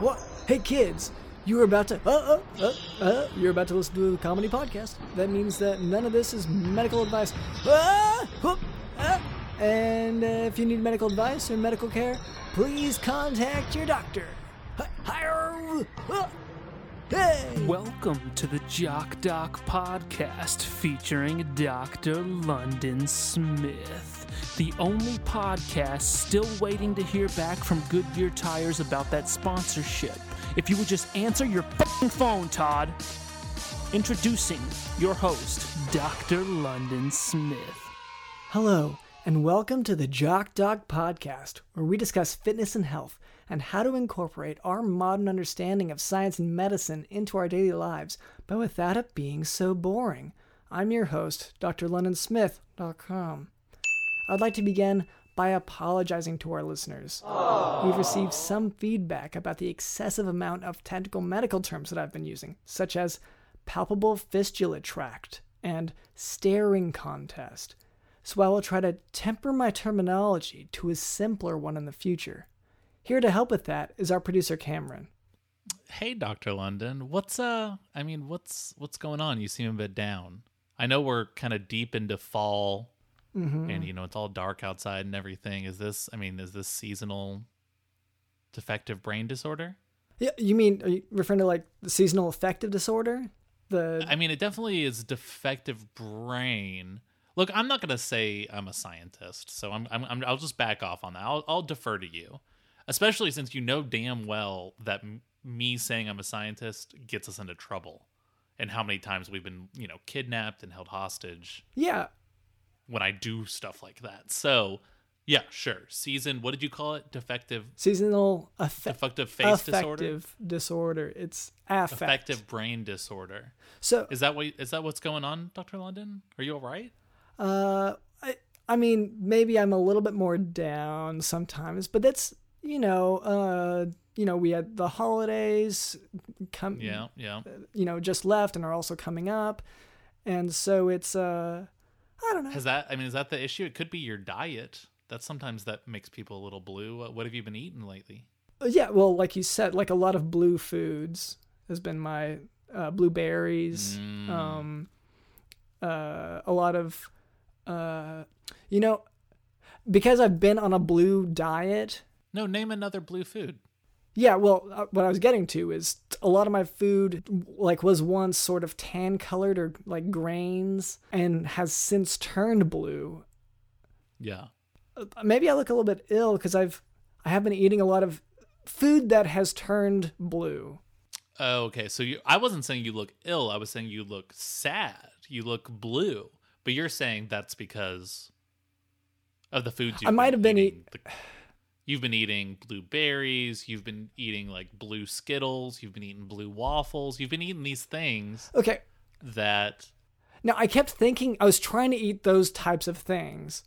What? Hey kids, you are about to uh, uh, uh, uh, you're about to listen to a comedy podcast. That means that none of this is medical advice. Ah, whoop, ah. And uh, if you need medical advice or medical care, please contact your doctor. Hi- Hi- uh, Hey! Welcome to the Jock Doc podcast featuring Dr. London Smith, the only podcast still waiting to hear back from Goodyear Tires about that sponsorship. If you would just answer your fucking phone, Todd. Introducing your host, Dr. London Smith. Hello, and welcome to the Jock Doc podcast, where we discuss fitness and health and how to incorporate our modern understanding of science and medicine into our daily lives, but without it being so boring. I'm your host, drlondonsmith.com. I'd like to begin by apologizing to our listeners. We've received some feedback about the excessive amount of technical medical terms that I've been using, such as palpable fistula tract and staring contest. So I will try to temper my terminology to a simpler one in the future. Here to help with that is our producer Cameron. Hey, Doctor London, what's uh? I mean, what's what's going on? You seem a bit down. I know we're kind of deep into fall, and you know it's all dark outside and everything. Is this? I mean, is this seasonal defective brain disorder? Yeah, you mean are you referring to like the seasonal affective disorder? The I mean, it definitely is defective brain. Look, I'm not gonna say I'm a scientist, so I'm, I'm, I'm I'll just back off on that. I'll, I'll defer to you, especially since you know damn well that m- me saying I'm a scientist gets us into trouble, and how many times we've been, you know, kidnapped and held hostage yeah, when I do stuff like that. So, yeah, sure. Season, what did you call it? Defective, seasonal affe- defective face disorder, affective disorder. It's affect. affective brain disorder. So Is that what is that what's going on, Doctor London? Are you all right? Uh, I, I mean, maybe I'm a little bit more down sometimes, but that's you know, uh, you know, we had the holidays come, Yeah, yeah. you know, just left and are also coming up, and so it's uh, I don't know. Has that? I mean, is that the issue? It could be your diet. That sometimes that makes people a little blue. What, what have you been eating lately? Uh, yeah, well, like you said, like a lot of blue foods has been my uh, blueberries, Mm. um, uh, a lot of, uh, you know, because I've been on a blue diet. No, name another blue food. Yeah, well, uh, what I was getting to is a lot of my food, like, was once sort of tan colored or like grains, and has since turned blue. Yeah. Uh, Maybe I look a little bit ill because I've I have been eating a lot of food that has turned blue. Oh, okay. So you, I wasn't saying you look ill. I was saying you look sad. You look blue. But you're saying that's because of the foods you've I might have been eating. The- you've been eating blueberries. You've been eating like blue Skittles. You've been eating blue waffles. You've been eating these things Okay, that Now, I kept thinking I was trying to eat those types of things.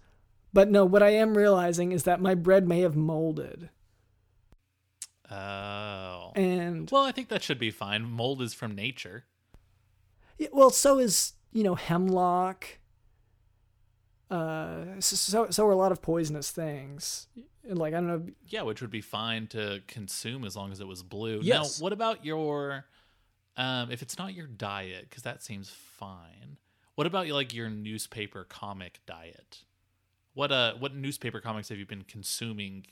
But no, what I am realizing is that my bread may have molded. oh. And, Well, I think that should be fine. Mold is from nature. yeah, well, so is, you know, hemlock. Uh, so, so are a lot of poisonous things. Like, I don't know. Yeah, which would be fine to consume as long as it was blue. Yes. Now, what about your um if it's not your diet cuz that seems fine. What about like your newspaper comic diet? What uh what newspaper comics have you been consuming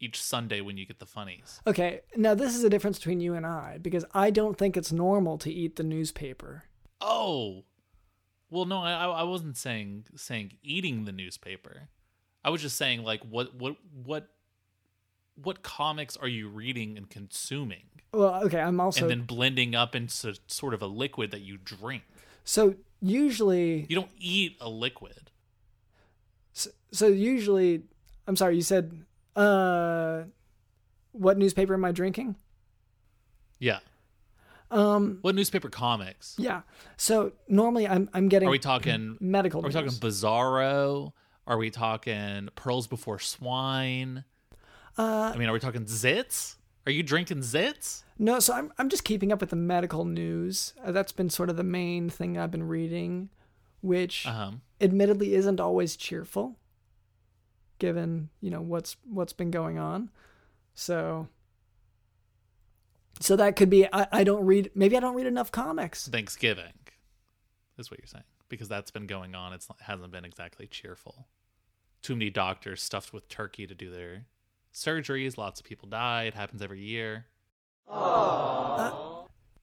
each Sunday when you get the funnies? Okay, now this is a difference between you and I because I don't think it's normal to eat the newspaper. Oh. Well, no, I I wasn't saying saying eating the newspaper. I was just saying like what what what what comics are you reading and consuming? Well, okay, I'm also. and then blending up into sort of a liquid that you drink. so usually. You don't eat a liquid. So, so usually. I'm sorry, you said. Uh. What newspaper am I drinking? Yeah. Um. What newspaper comics? Yeah. So normally I'm I'm getting Are we talking? medical. Are we talking. Bizarro? Are we talking Pearls Before Swine? Uh, I mean, are we talking Zits? Are you drinking Zits? no, so I'm I'm just keeping up with the medical news. Uh, that's been sort of the main thing I've been reading, which Uh huh. admittedly isn't always cheerful, given you know what's what's been going on. So So that could be I, I don't read maybe I don't read enough comics. Thanksgiving is what you're saying because that's been going on. It's, it hasn't been exactly cheerful. Too many doctors stuffed with turkey to do their surgeries. Lots of people die. It happens every year.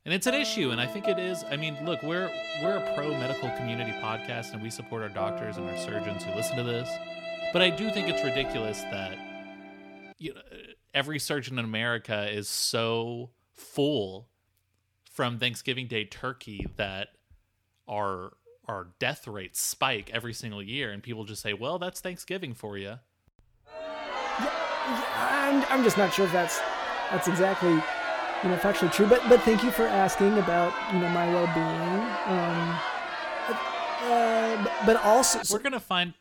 and it's an issue, and I think it is. I mean, look, we're we're a pro medical community podcast, and we support our doctors and our surgeons who listen to this. But I do think it's ridiculous that you know, every surgeon in America is so full from Thanksgiving Day turkey that our our death rates spike every single year, and people just say, "Well, that's Thanksgiving for you." I'm, I'm just not sure if that's that's exactly you know factually true. But but thank you for asking about you know my well being. Um, uh, but- but also We're gonna find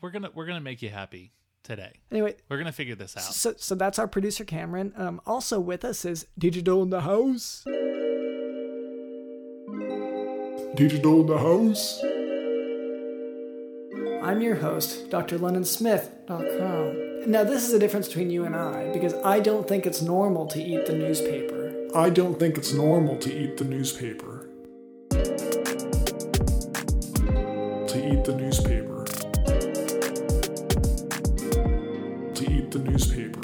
we're gonna we're gonna make you happy today. anyway. We're gonna figure this out. So, so that's our producer Cameron. Um, also with us is Digital in the house. Digital in the house. I'm your host, Dr. LondonSmith.com. Now, this is a difference between you and I because I don't think it's normal to eat the newspaper. I don't think it's normal to eat the newspaper. To eat the newspaper. To eat the newspaper.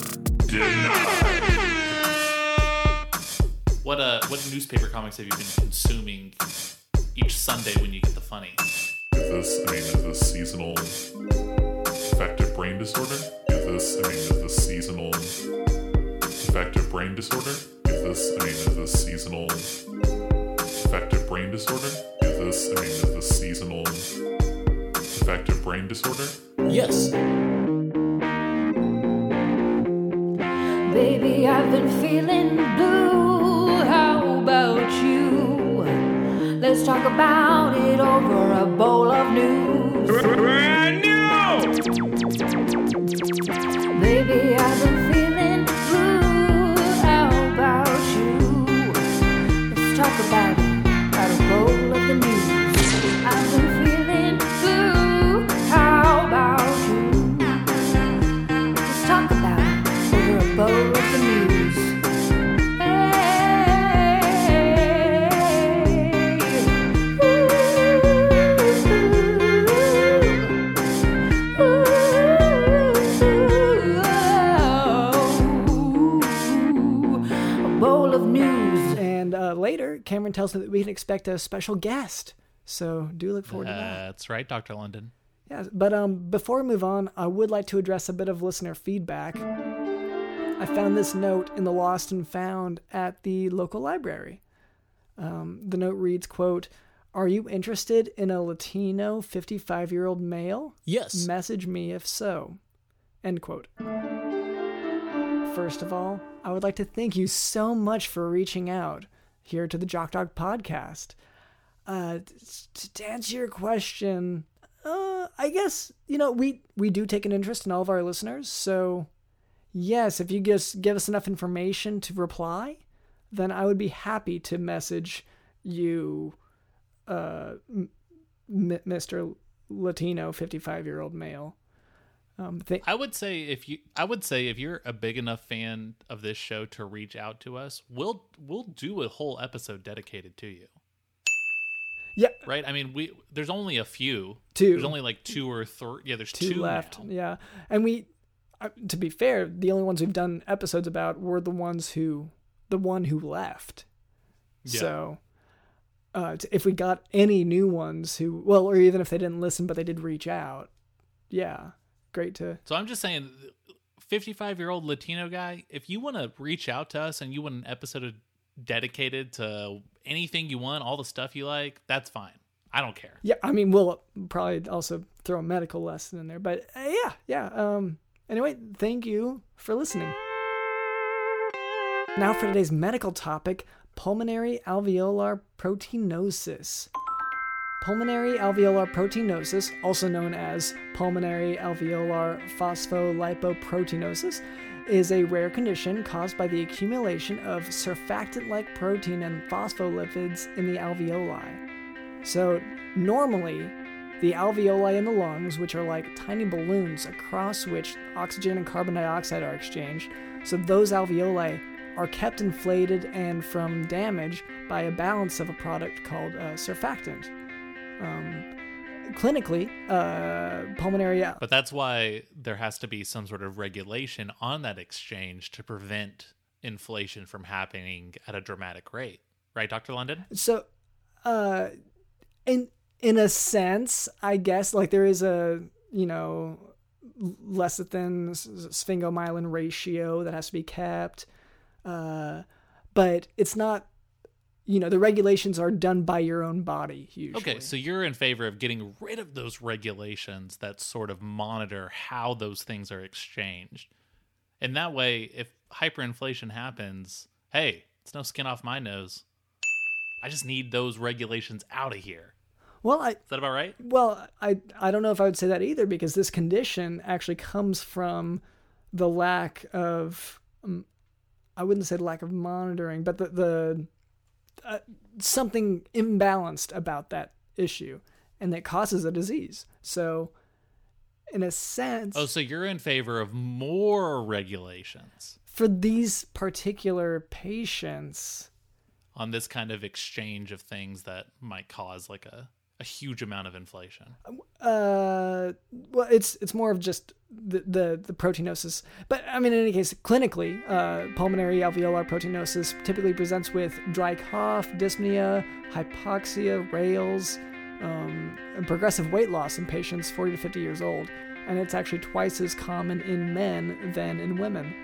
What uh what newspaper comics have you been consuming each Sunday when you get the funny? Is this, I mean, is this seasonal affective brain disorder? Is this, I mean, is this seasonal affective brain disorder? Is this, I mean, is this seasonal affective brain disorder? Is this, I mean, is this seasonal affective brain disorder? Yes. Baby, I've been feeling blue. How about you? Let's talk about it over a bowl of news. Tells me that we can expect a special guest. So do look forward to that. That's right, Dr. London. Yeah, but um, before we move on, I would like to address a bit of listener feedback. I found this note in the Lost and Found at the local library. Um, the note reads, "quote Are you interested in a Latino 55-year-old male? Yes. Message me if so." End quote. First of all, I would like to thank you so much for reaching out here to the Jock Doc podcast. Uh, to answer your question, uh, I guess you know we we do take an interest in all of our listeners. So, yes, if you just give us enough information to reply, then I would be happy to message you, uh, Mr. Latino, fifty-five year old male. Um, th- I would say if you I would say if you're a big enough fan of this show to reach out to us, we'll we'll do a whole episode dedicated to you. yeah, Right? I mean, we there's only a few. Two. There's only like two or three. Yeah, there's two, two, left. now. Yeah, and we, uh, to be fair, the only ones we've done episodes about were the ones who, the one who left. Yeah. So, uh, if we got any new ones who, well, or even if they didn't listen but they did reach out, yeah, great to. So I'm just saying, 55 year old Latino guy, if you want to reach out to us and you want an episode dedicated to anything you want, all the stuff you like, that's fine. I don't care. Yeah, I mean, we'll probably also throw a medical lesson in there, but uh, yeah, yeah. Um, anyway, thank you for listening. Now for today's medical topic pulmonary alveolar proteinosis. Pulmonary alveolar proteinosis, also known as pulmonary alveolar phospholipoproteinosis, is a rare condition caused by the accumulation of surfactant like protein and phospholipids in the alveoli. So, normally, the alveoli in the lungs, which are like tiny balloons across which oxygen and carbon dioxide are exchanged, so those alveoli are kept inflated and from damage by a balance of a product called uh, surfactant. Um, clinically, uh, pulmonary But that's why there has to be some sort of regulation on that exchange to prevent inflation from happening at a dramatic rate. Right, Dr. London? So, uh, in in a sense, I guess like there is a you know lecithin sphingomyelin ratio that has to be kept, uh, but it's not. You know the regulations are done by your own body usually. Okay, so you're in favor of getting rid of those regulations that sort of monitor how those things are exchanged. And that way, if hyperinflation happens, hey, it's no skin off my nose. I just need those regulations out of here. well, I Is that about right? Well, I I don't know if I would say that either because this condition actually comes from the lack of um, I wouldn't say the lack of monitoring, but the the uh, something imbalanced about that issue, and that causes a disease. So, in a sense, Oh, so you're in favor of more regulations for these particular patients, on this kind of exchange of things that might cause like a, a huge amount of inflation. Uh, well, it's it's more of just the the, the proteinosis. But I mean, in any case, clinically, uh, pulmonary alveolar proteinosis typically presents with dry cough, dyspnea, hypoxia, rales, um, and progressive weight loss in patients 40 to 50 years old, and it's actually twice as common in men than in women.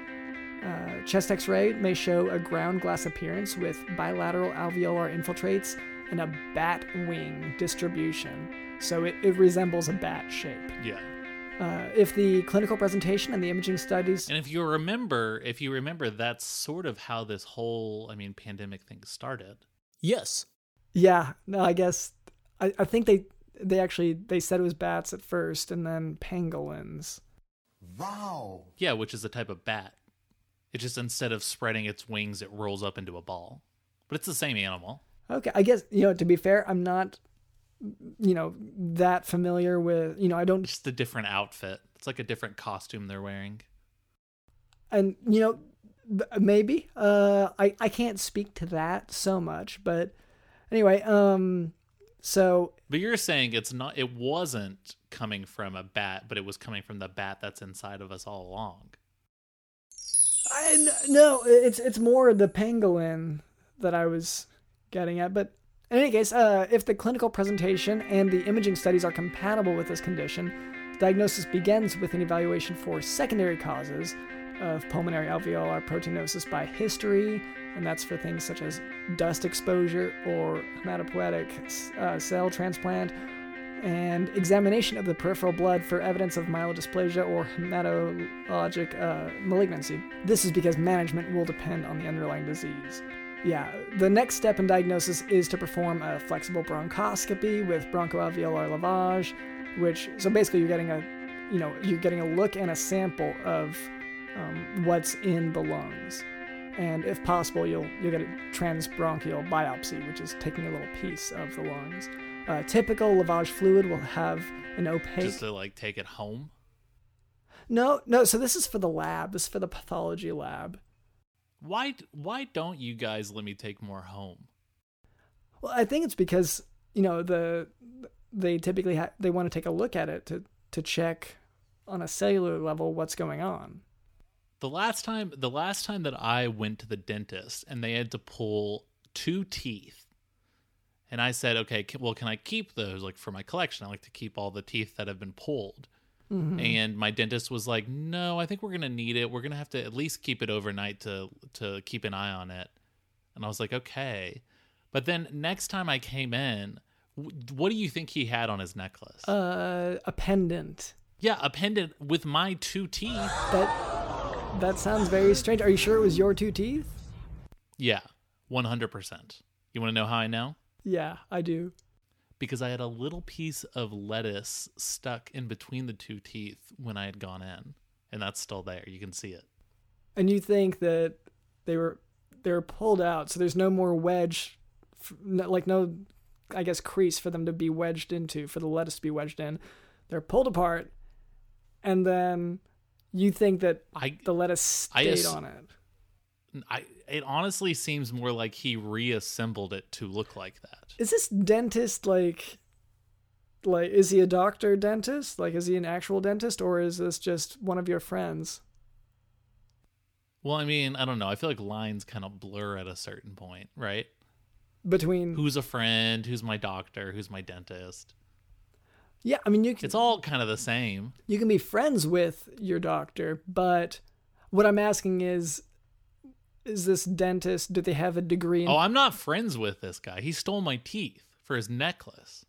Uh, chest X-ray may show a ground glass appearance with bilateral alveolar infiltrates and a bat wing distribution. So it, it resembles a bat shape. Yeah. Uh, if the clinical presentation and the imaging studies, And if you remember, if you remember, that's sort of how this whole, I mean, pandemic thing started. Yes. yeah, no, I guess I, I think they they actually they said it was bats at first and then pangolins. Wow. Yeah, which is a type of bat. It just instead of spreading its wings, it rolls up into a ball. But it's the same animal. Okay, I guess you know to be fair, I'm not you know that familiar with you know I don't Just a different outfit. It's like a different costume they're wearing. and you know maybe uh i i can't speak to that so much but anyway um so But you're saying it's not. It wasn't coming from a bat, but it was coming from the bat that's inside of us all along. I, no it's it's more the pangolin that i was getting at but in any case uh if the clinical presentation and the imaging studies are compatible with this condition diagnosis begins with an evaluation for secondary causes of pulmonary alveolar proteinosis by history, and that's for things such as dust exposure or hematopoietic uh, cell transplant, and examination of the peripheral blood for evidence of myelodysplasia or hematologic uh, malignancy. This is because management will depend on the underlying disease. Yeah, the next step in diagnosis is to perform a flexible bronchoscopy with bronchoalveolar lavage, which so basically you're getting a, you know, you're getting a look and a sample of um, what's in the lungs, and if possible, you'll you'll get a transbronchial biopsy, which is taking a little piece of the lungs. Uh, typical lavage fluid will have an opaque. Just to like take it home. no, no. So this is for the lab. This is for the pathology lab. Why? Why don't you guys let me take more home? Well, I think it's because you know the they typically ha- they want to take a look at it to to check on a cellular level what's going on. The last time, the last time that I went to the dentist and they had to pull two teeth, and I said, okay, well, can I keep those like for my collection? I like to keep all the teeth that have been pulled. And my dentist was like, no, I think we're gonna need it. We're gonna have to at least keep it overnight to to keep an eye on it. And I was like, okay. But then next time I came in, what do you think he had on his necklace? Uh, a pendant. yeah, a pendant with my two teeth. That that sounds very strange. Are you sure it was your two teeth? Yeah, 100%. You want to know how I know? Yeah, I do. Because I had a little piece of lettuce stuck in between the two teeth when I had gone in, and that's still there. You can see it. And you think that they were they were pulled out, so there's no more wedge, like no, I guess crease for them to be wedged into, for the lettuce to be wedged in. They're pulled apart, and then you think that I the lettuce stayed ass- on it. I it honestly seems more like he reassembled it to look like that. Is this dentist like like is he a doctor dentist? Like is he an actual dentist or is this just one of your friends? Well, I mean, I don't know. I feel like lines kind of blur at a certain point, right? Between Who's a friend? Who's my doctor? Who's my dentist? Yeah, I mean you can It's all kind of the same. you can be friends with your doctor, but what I'm asking is is this dentist do they have a degree in Oh, I'm not friends with this guy. He stole my teeth for his necklace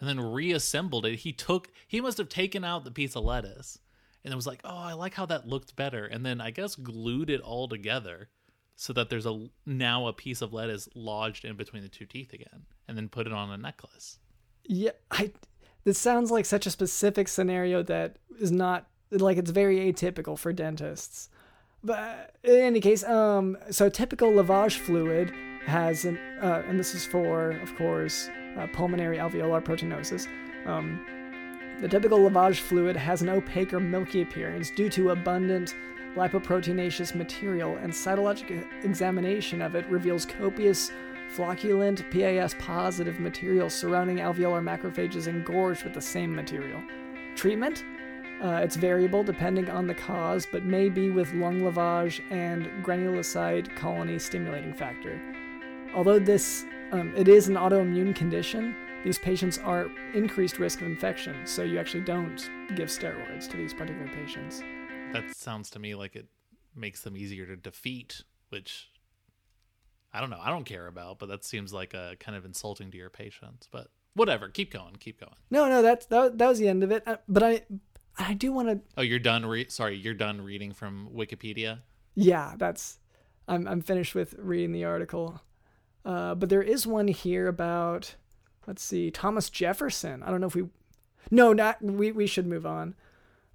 and then reassembled it. He took, he must have taken out the piece of lettuce and it was like, oh, I like how that looked better. And then I guess glued it all together so that there's a now a piece of lettuce lodged in between the two teeth again and then put it on a necklace. Yeah, I. This sounds like such a specific scenario that is not like it's very atypical for dentists. But in any case, um, so typical lavage fluid has an, uh, and this is for, of course, uh, pulmonary alveolar proteinosis. Um, the typical lavage fluid has an opaque or milky appearance due to abundant lipoproteinaceous material, and cytologic examination of it reveals copious flocculent PAS positive material surrounding alveolar macrophages engorged with the same material. Treatment? Uh, it's variable depending on the cause, but may be with lung lavage and granulocyte colony stimulating factor. Although this um, it is an autoimmune condition, these patients are increased risk of infection, so you actually don't give steroids to these particular patients. That sounds to me like it makes them easier to defeat, which I don't know. I don't care about, but that seems like a kind of insulting to your patients. But whatever, keep going, keep going. No, no, that's that, that was the end of it. Uh, but I I do want to Oh, you're done. Re- sorry, you're done reading from Wikipedia. yeah, that's I'm I'm finished with reading the article. Uh, but there is one here about let's see Thomas Jefferson. I don't know if we no not we we should move on.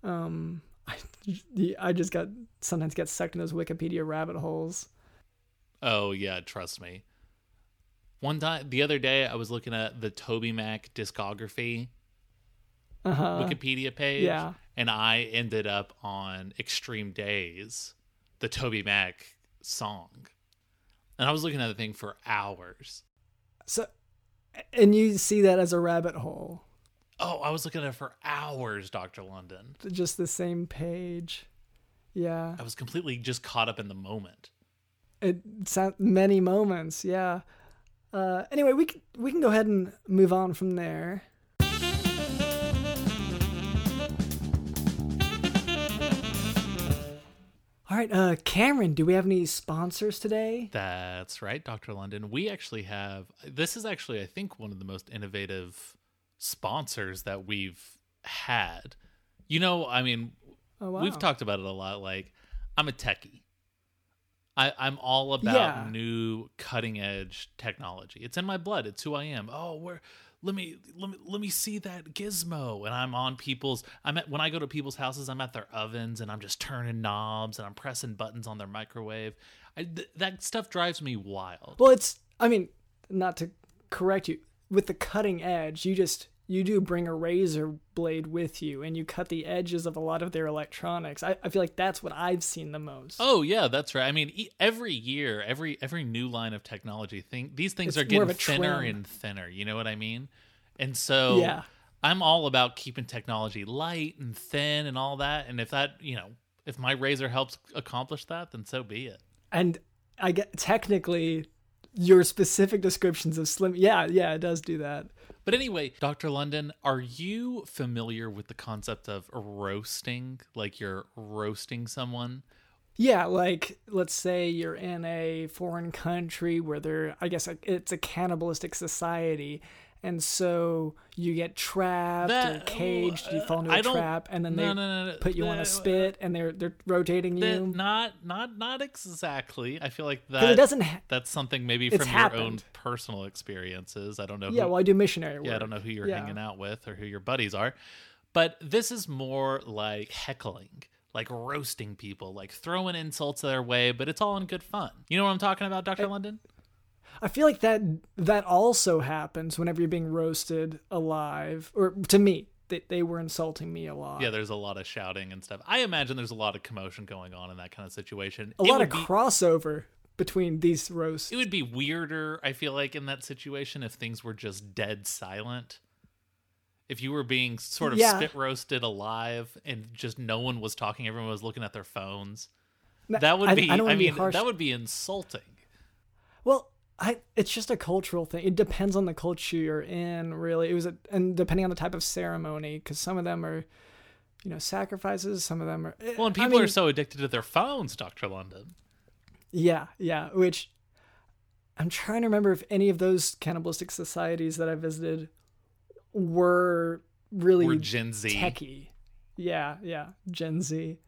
Um, I I just got sometimes get sucked in those Wikipedia rabbit holes. Oh yeah, trust me. One time, the other day, I was looking at the Toby Mac discography Uh huh. Wikipedia page, yeah. and I ended up on Extreme Days, the Toby Mac song, and I was looking at the thing for hours. So, and you see that as a rabbit hole, Oh, I was looking at it for hours, Doctor London. just the same page. Yeah. I was completely just caught up in the moment. it sound many moments yeah uh anyway we can we can go ahead and move on from there all right uh cameron do we have any sponsors today That's right, Dr. London. We actually have this is actually I think one of the most innovative sponsors that we've had. You know, I mean, oh wow we've talked about it a lot like I'm a techie. I, I'm all about Yeah. new cutting edge technology. It's in my blood. It's who I am. Oh, where let me let me let me see that gizmo. And I'm on people's I'm at when I go to people's houses, I'm at their ovens and I'm just turning knobs and I'm pressing buttons on their microwave. I, th- that stuff drives me wild. well it's i mean not to correct you with the cutting edge you just you do bring a razor blade with you and you cut the edges of a lot of their electronics i, I feel like that's what i've seen the most Oh yeah, that's right. I mean, e- every year, every every new line of technology, thing these things It's are getting thinner trend. and thinner. You know what I mean? And so, Yeah. I'm all about keeping technology light and thin and all that. And if that, you know, if my razor helps accomplish that, then so be it. and I get technically your specific descriptions of slim. Yeah, yeah, it does do that. But anyway, Dr. London, are you familiar with the concept of roasting? Like you're roasting someone? Yeah, like let's say you're in a foreign country where there, I guess it's a cannibalistic society, and so you get trapped or That- caged. You fall into a trap, and then they no, no, no, no. put you on a uh, spit, and they're they're rotating That- you. not not not exactly. I feel like that it doesn't. Ha- that's something maybe from your own personal experiences. I don't know. yeah, who, well, I do missionary work. yeah, I don't know who you're Yeah. hanging out with or who your buddies are, but this is more like heckling, like roasting people, like throwing insults their way. But it's all in good fun. You know what I'm talking about, Doctor London? I feel like that that also happens whenever you're being roasted alive, or to me, they, they were insulting me a lot. Yeah, there's a lot of shouting and stuff. I imagine there's a lot of commotion going on in that kind of situation. a It lot of be- crossover between these roasts. It would be weirder, I feel like, in that situation if things were just dead silent. If you were being sort of Yeah. spit roasted alive and just no one was talking, everyone was looking at their phones. That would I- be, I I, don't be mean, that would be insulting. Well, I it's just a cultural thing. It depends on the culture you're in, really. It was a, and depending on the type of ceremony, because some of them are, you know, sacrifices. Some of them are. Eh, well, and I people mean, are so addicted to their phones, Dr. London. Yeah, yeah. Which I'm trying to remember if any of those cannibalistic societies that I visited were really We're Gen Z. techie. Yeah, yeah, Gen Z.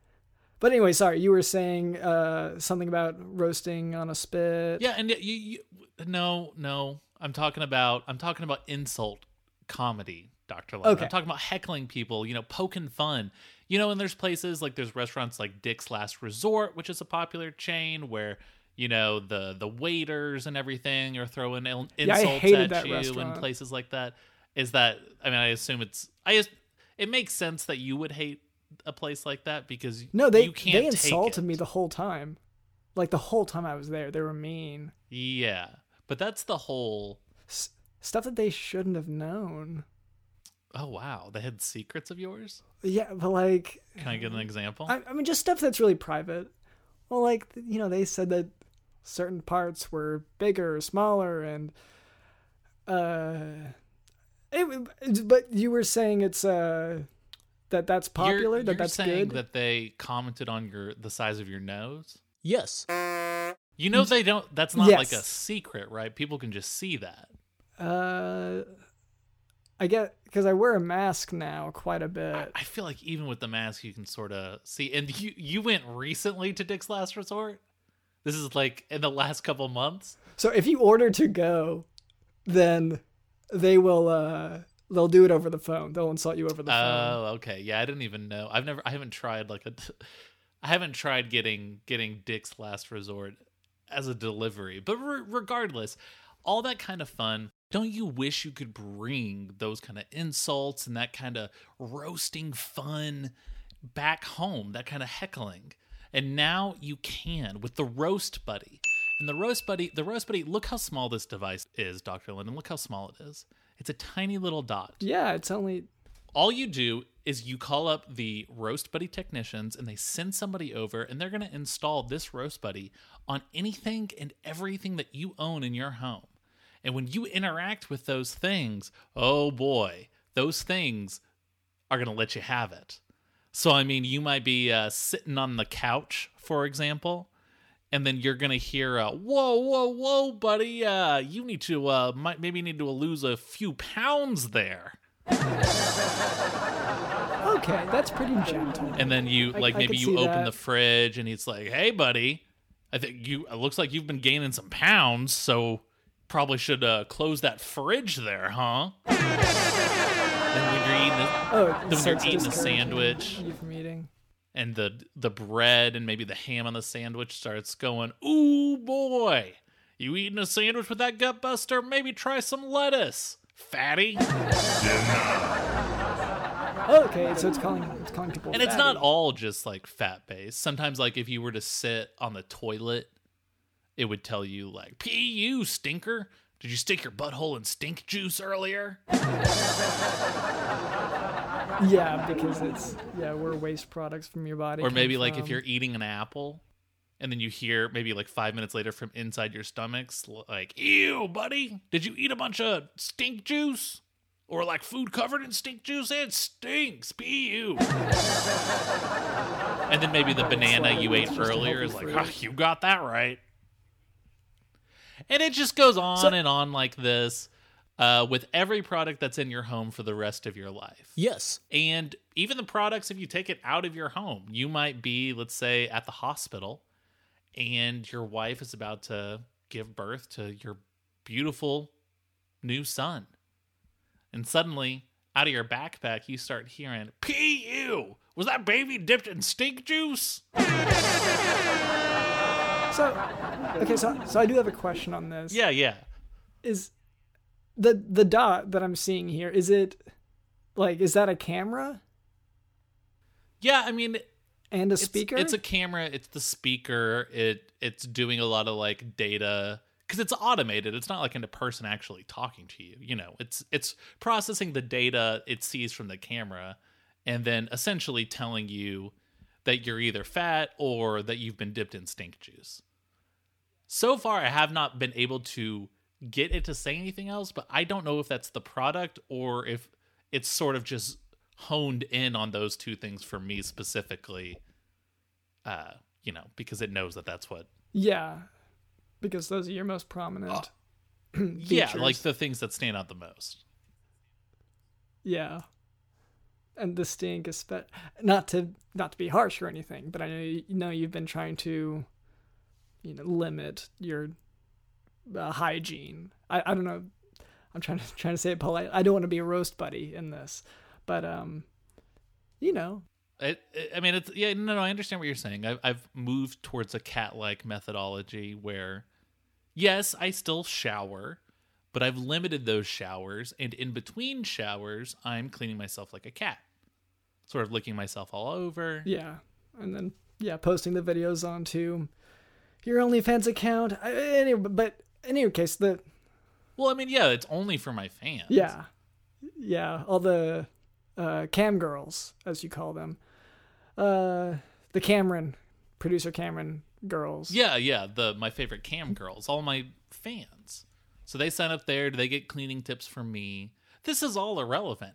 But anyway, sorry, you were saying uh, something about roasting on a spit. Yeah, and you, you no, no. I'm talking about I'm talking about insult comedy, Dr. London. Okay. I'm talking about heckling people, you know, poking fun. You know, and there's places like there's restaurants like Dick's Last Resort, which is a popular chain where you know the the waiters and everything are throwing il- insults hated at you and restaurant. places like that. Is that I mean I assume it's I just it makes sense that you would hate a place like that because No, they you can't they insulted me the whole time. Like the whole time I was there, they were mean. Yeah, but that's the whole. S- stuff that they shouldn't have known. Oh wow, they had secrets of yours. Yeah, but like Can I get an example? I, I mean, just stuff that's really private. Well, like you know, they said that certain parts were bigger or smaller, and uh, it, but you were saying it's uh that that's popular, You're, that you're that's saying good. that they commented on your the size of your nose. Yes. You know they don't. That's not like a secret, right? People can just see that. uh, I get because I wear a mask now quite a bit. I feel like even with the mask, you can sort of see. And you you went recently to Dick's Last Resort. This is like in the last couple months. So if you order to go, then they will uh they'll do it over the phone. They'll insult you over the phone. Oh, okay. Yeah, I didn't even know. I've never. I haven't tried like a. I haven't tried getting getting Dick's Last Resort as a delivery. But re- regardless, all that kind of fun. Don't you wish you could bring those kind of insults and that kind of roasting fun back home? That kind of heckling. And now you can with the roast buddy. And the roast buddy, the roast buddy. Look how small this device is, Doctor Linden. Look how small it is. It's a tiny little dot. Yeah, it's only all you do is you call up the roast buddy technicians and they send somebody over and they're going to install this roast buddy on anything and everything that you own in your home. And when you interact with those things oh boy those things are going to let you have it. So i mean you might be uh, sitting on the couch for example and then you're gonna hear, uh, "Whoa, whoa, whoa, buddy! Uh, you need to, uh, might maybe need to lose a few pounds there." okay. That's pretty gentle. and then you like I maybe could you open that. the fridge and he's like hey buddy i think you it looks like you've been gaining some pounds so probably should uh close that fridge there huh then when you're eating a, Oh, when you're eating a discouraging sandwich You from eating. And the the bread and maybe the ham on the sandwich starts going ooh boy you eating a sandwich with that gut buster maybe try some lettuce fatty okay, so it's calling it's calling people. and it's not all just like fat based. Sometimes, like if you were to sit on the toilet, it would tell you like, "P you stinker." Did you stick your butthole in stink juice earlier? Yeah, because it's yeah, we're waste products from your body. Or maybe like if you're eating an apple, and then you hear maybe like five minutes later from inside your stomachs, like, "Ew, buddy, did you eat a bunch of stink juice?" Or like food covered in stink juice? It stinks. P you. and then maybe the banana like you ate earlier is like. "Ah, you got that right. And it just goes on So- and on like this uh, with every product that's in your home for the rest of your life. Yes. And even the products, if you take it out of your home, you might be, let's say, at the hospital and your wife is about to give birth to your beautiful new son. And suddenly, out of your backpack, you start hearing, P.U. Was that baby dipped in stink juice? so okay, so so I do have a question on this. Yeah, yeah. is the the dot that I'm seeing here is it Like, is that a camera Yeah, I mean, and a it's, speaker? It's a camera. It's the speaker. It it's doing a lot of like data because it's automated. It's not like a person actually talking to you. You know, it's it's processing the data it sees from the camera, and then essentially telling you that you're either fat or that you've been dipped in stink juice. So far, I have not been able to get it to say anything else, but I don't know if that's the product or if it's sort of just honed in on those two things for me specifically. Uh, you know, because it knows that that's what. yeah, because those are your most prominent. Yeah, like the things that stand out the most. Yeah. And the stink is spe- not to not to be harsh or anything, but I know you know you've been trying to, you know, limit your uh, hygiene. I, I don't know. I'm trying to trying to say it polite. I don't want to be a roast buddy in this, but um, you know, it- I mean, it's yeah. No, no, I understand what you're saying. I've I've moved towards a cat-like methodology where, yes, I still shower, but I've limited those showers, and in between showers, I'm cleaning myself like a cat, sort of licking myself all over. yeah, and then yeah, posting the videos onto your OnlyFans account. I, anyway, but in any case, the Well, I mean, yeah, it's only for my fans. Yeah. Yeah. All the uh, cam girls, as you call them. Uh, the Cameron, producer Cameron girls. Yeah, yeah. The my favorite cam girls, all my fans. So they sign up there. Do they get cleaning tips from me? This is all irrelevant.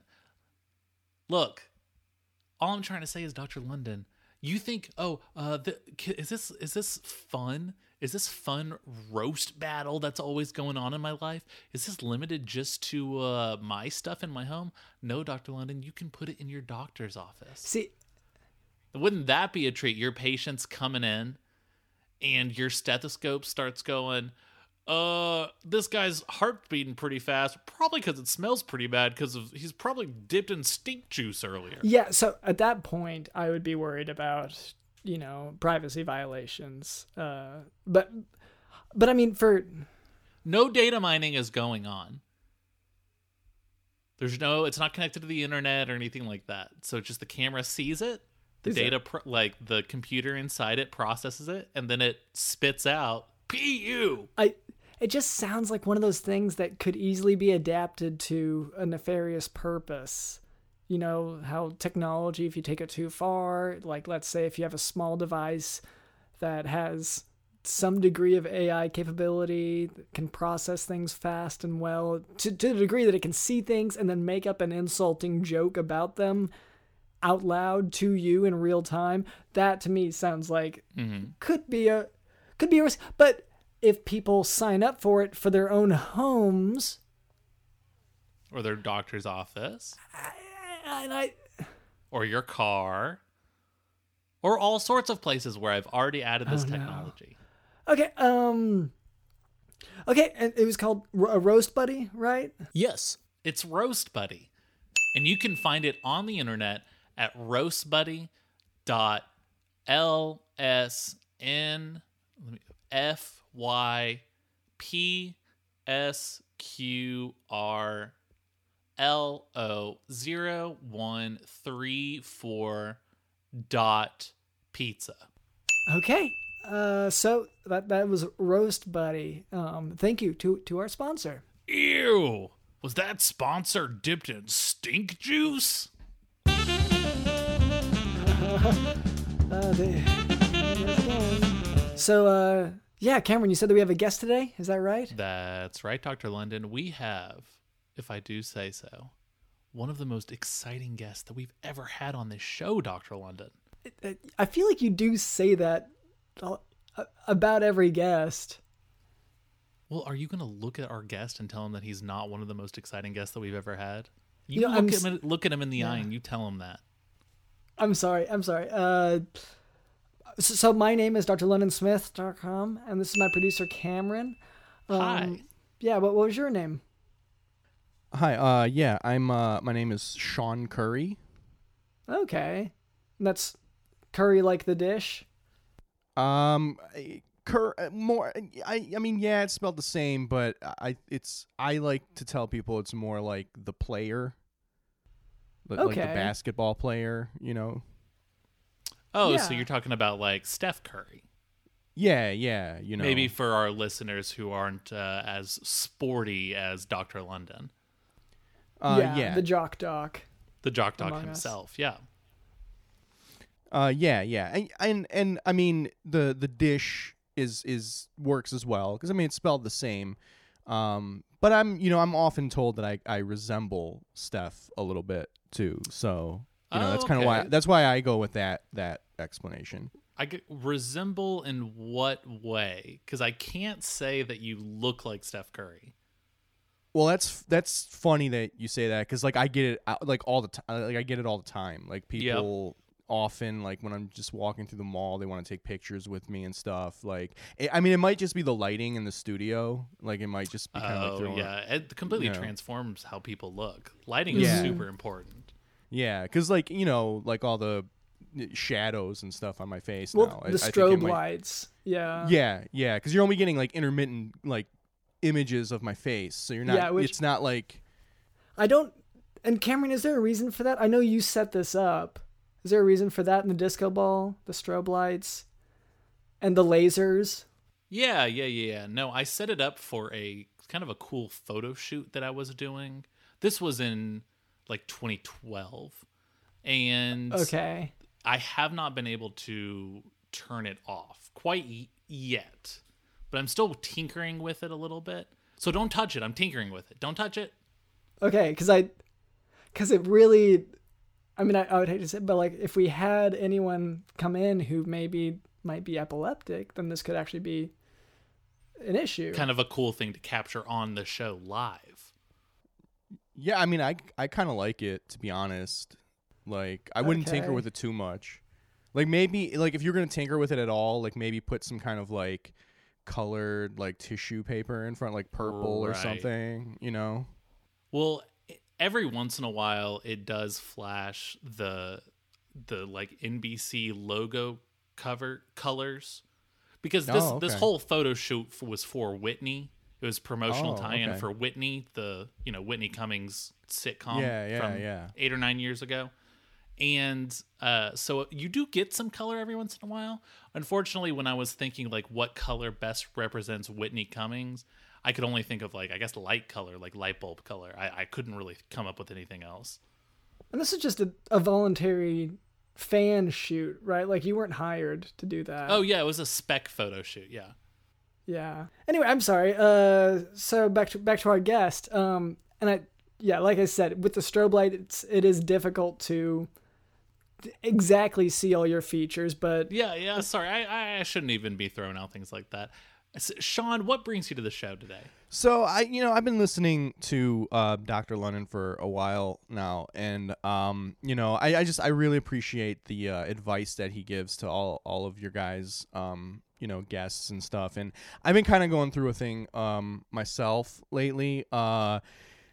Look, all I'm trying to say is, Doctor London, you think, oh, uh, the, is this is this fun? Is this fun roast battle that's always going on in my life? Is this limited just to uh, my stuff in my home? No, Doctor London, you can put it in your doctor's office. See, Wouldn't that be a treat? Your patient's coming in and your stethoscope starts going, uh, this guy's heart beating pretty fast, probably because it smells pretty bad because of he's probably dipped in stink juice earlier. yeah, so at that point, I would be worried about, you know, privacy violations. Uh, but, but I mean, for, No data mining is going on. There's no, it's not connected to the internet or anything like that. So just the camera sees it, the Is it- data, pro- like the computer inside it processes it, and then it spits out PU. I, it just sounds like one of those things that could easily be adapted to a nefarious purpose. You know, how technology, if you take it too far, like let's say if you have a small device that has some degree of AI capability, can process things fast and well, to, to the degree that it can see things and then make up an insulting joke about them out loud to you in real time, that to me sounds like mm-hmm. could be a could be a risk. But if people sign up for it for their own homes, Or their doctor's office. And I, or your car or all sorts of places where I've already added this Oh, no. technology. okay, um, okay, and it was called a roast buddy, right? Yes, it's Roast Buddy. And you can find it on the internet at roastbuddy.lsn F Y P S Q R L O zero one three four dot pizza. Okay, uh, so that that was roast buddy. Um, thank you to to our sponsor. Ew! Was that sponsor dipped in stink juice? Uh. So, uh, yeah, Cameron, you said that we have a guest today. Is that right? That's right, Dr. London. We have, if I do say so, one of the most exciting guests that we've ever had on this show, Dr. London. I feel like you do say that about every guest. Well, are you going to look at our guest and tell him that he's not one of the most exciting guests that we've ever had? You, You know, look, at him, look at him in the eye and you tell him that. I'm sorry. I'm sorry. Uh, so, so my name is Dr. London drlondonsmith.com, and this is my producer Cameron. Um, Hi. Yeah. What, what was your name? Hi, uh yeah, I'm uh my name is Sean Curry. Okay, that's curry like the dish. Um I- Cur uh, more I I mean yeah, it's spelled the same, but I it's I like to tell people it's more like the player. the, like the Okay. basketball player. You know. Oh, so Yeah. you're talking about like Steph Curry. Yeah, yeah. You know. Maybe for our listeners who aren't uh, as sporty as Dr. London, Uh, yeah, yeah. the jock doc. the jock doc Among Us. himself. Yeah. Uh, yeah, yeah, and and, and I mean the the dish is is works as well because I mean it's spelled the same. Um, but I'm you know I'm often told that I I resemble Steph a little bit too. So you know Oh, that's kind of why that's why I go with that that explanation. I get, resemble in what way? Because I can't say that you look like Steph Curry. Well, that's that's funny that you say that because like I get it out- like all the time. Uh, like I get it all the time. Like people often like when I'm just walking through the mall, they want to take pictures with me and stuff. Like it, I mean, it might just be the lighting in the studio. Like it might just be kind of like Oh, throwing, yeah. It completely you know. transforms how people look. Lighting is Yeah. super important. yeah, because like you know like all the eh, shadows and stuff on my face Well, now. I- the I think it strobe might- lights. Yeah. Yeah, yeah, because you're only getting like intermittent like images of my face, so you're not. Yeah, which- it's not like I don't. And Cameron, is there a reason for that? I know you set this up. Is there a reason for that in the disco ball, the strobe lights, and the lasers? Yeah, yeah, yeah, yeah. No, I set it up for a kind of a cool photo shoot that I was doing. This was in like 2012. And Okay. I have not been able to turn it off quite yet. But I'm still tinkering with it a little bit. So don't touch it. I'm tinkering with it. Don't touch it. Okay, because I, because it really, I mean, I, I would hate to say, but like, if we had anyone come in who maybe might be epileptic, then this could actually be an issue. Kind of a cool thing to capture on the show live. Yeah, I mean, I I kind of like it to be honest. Like, I wouldn't tinker with it too much. Like maybe like if you're gonna tinker with it at all, like maybe put some kind of like colored like tissue paper in front, like purple or something. You know? Well, every once in a while it does flash the the like NBC logo cover colors because this Oh, this whole photo shoot was for Whitney. It was promotional Oh, tie-in okay. for Whitney, the you know Whitney Cummings sitcom Yeah, yeah, from yeah. eight or nine years ago. And uh, so you do get some color every once in a while. Unfortunately, when I was thinking like what color best represents Whitney Cummings, I could only think of like I guess light color, like light bulb color. I, I couldn't really come up with anything else. and this is just a, a voluntary fan shoot, right? Like you weren't hired to do that. Oh yeah, it was a spec photo shoot. Yeah. Yeah. Anyway, I'm sorry. Uh, so back to back to our guest. Um, and I, yeah, like I said, with the strobe light, it's it is difficult to exactly see all your features, but Yeah, yeah. Sorry, I, I shouldn't even be throwing out things like that. Sean, what brings you to the show today? So I, you know, I've been listening to uh, Dr. London for a while now, and um, you know, I, I just I really appreciate the uh, advice that he gives to all all of your guys, um, you know, guests and stuff. And I've been kind of going through a thing um myself lately. Uh,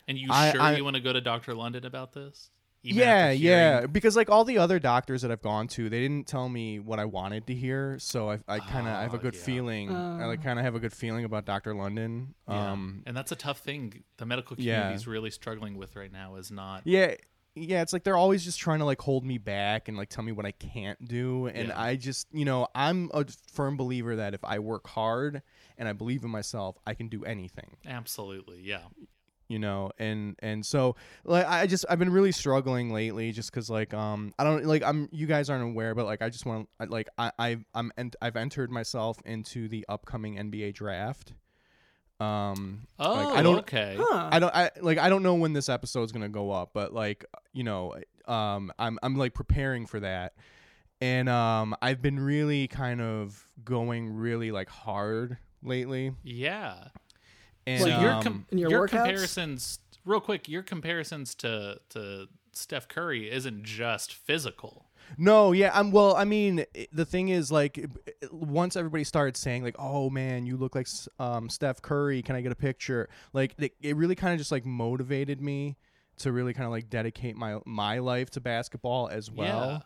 And you I- sure I- you want to go to Doctor London about this? Even yeah, after yeah, because like all the other doctors that I've gone to, they didn't tell me what I wanted to hear. So I, I kind of I have a Oh, good yeah. feeling. I like kind of have a good feeling about Dr. London. Yeah. Um, and that's a tough thing the medical Yeah. community is really struggling with right now. Is not Yeah, yeah, it's like they're always just trying to like hold me back and like tell me what I can't do, and Yeah. I just, you know, I'm a firm believer that if I work hard and I believe in myself, I can do anything. absolutely yeah. You know, and and so like I just I've been really struggling lately, just because like um I don't like I'm you guys aren't aware, but like I just want to like I I I'm ent- I've entered myself into the upcoming NBA draft. Um, Oh, like, I don't okay. huh. I don't I like I don't know when this episode's gonna go up, but like you know, um I'm I'm like preparing for that. And um I've been really kind of going really like hard lately. Yeah. And so your um, com- In your your comparisons, real quick, your comparisons to to Steph Curry isn't just physical. No, yeah, I'm well. I mean, i- the thing is, like, i- once everybody started saying, like, "Oh man, you look like um, Steph Curry. Can I get a picture?" Like, it, it really kind of just like motivated me to really kind of like dedicate my my life to basketball as well. Yeah.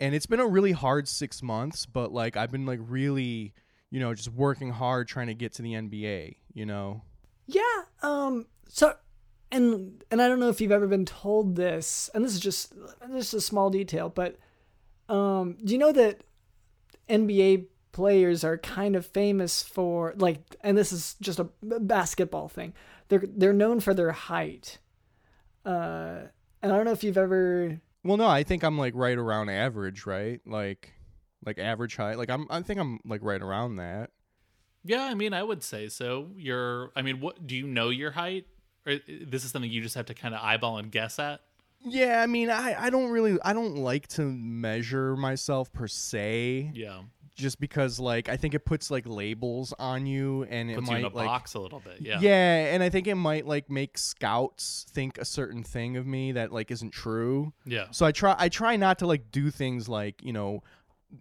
And it's been a really hard six months, but like I've been like really, you know, just working hard trying to get to the NBA. You know. Yeah. Um. So, and and I don't know if you've ever been told this, and this is just just a small detail, but um, do you know that NBA players are kind of famous for like, and this is just a basketball thing. They're they're known for their height. Uh, and I don't know if you've ever. Well, no, I think I'm like right around average, right? Like, like average height. Like I'm, I think I'm like right around that. Yeah, I mean, I would say so. You're, I mean, what do you know your height? Or uh, this is something you just have to kind of eyeball and guess at? Yeah, I mean, I, I don't really, I don't like to measure myself per se. Yeah, Just because, like, I think it puts like labels on you, and it puts you might in a like, box a little bit. Yeah, yeah, and I think it might like make scouts think a certain thing of me that like isn't true. yeah. So I try I try not to like do things like, you know,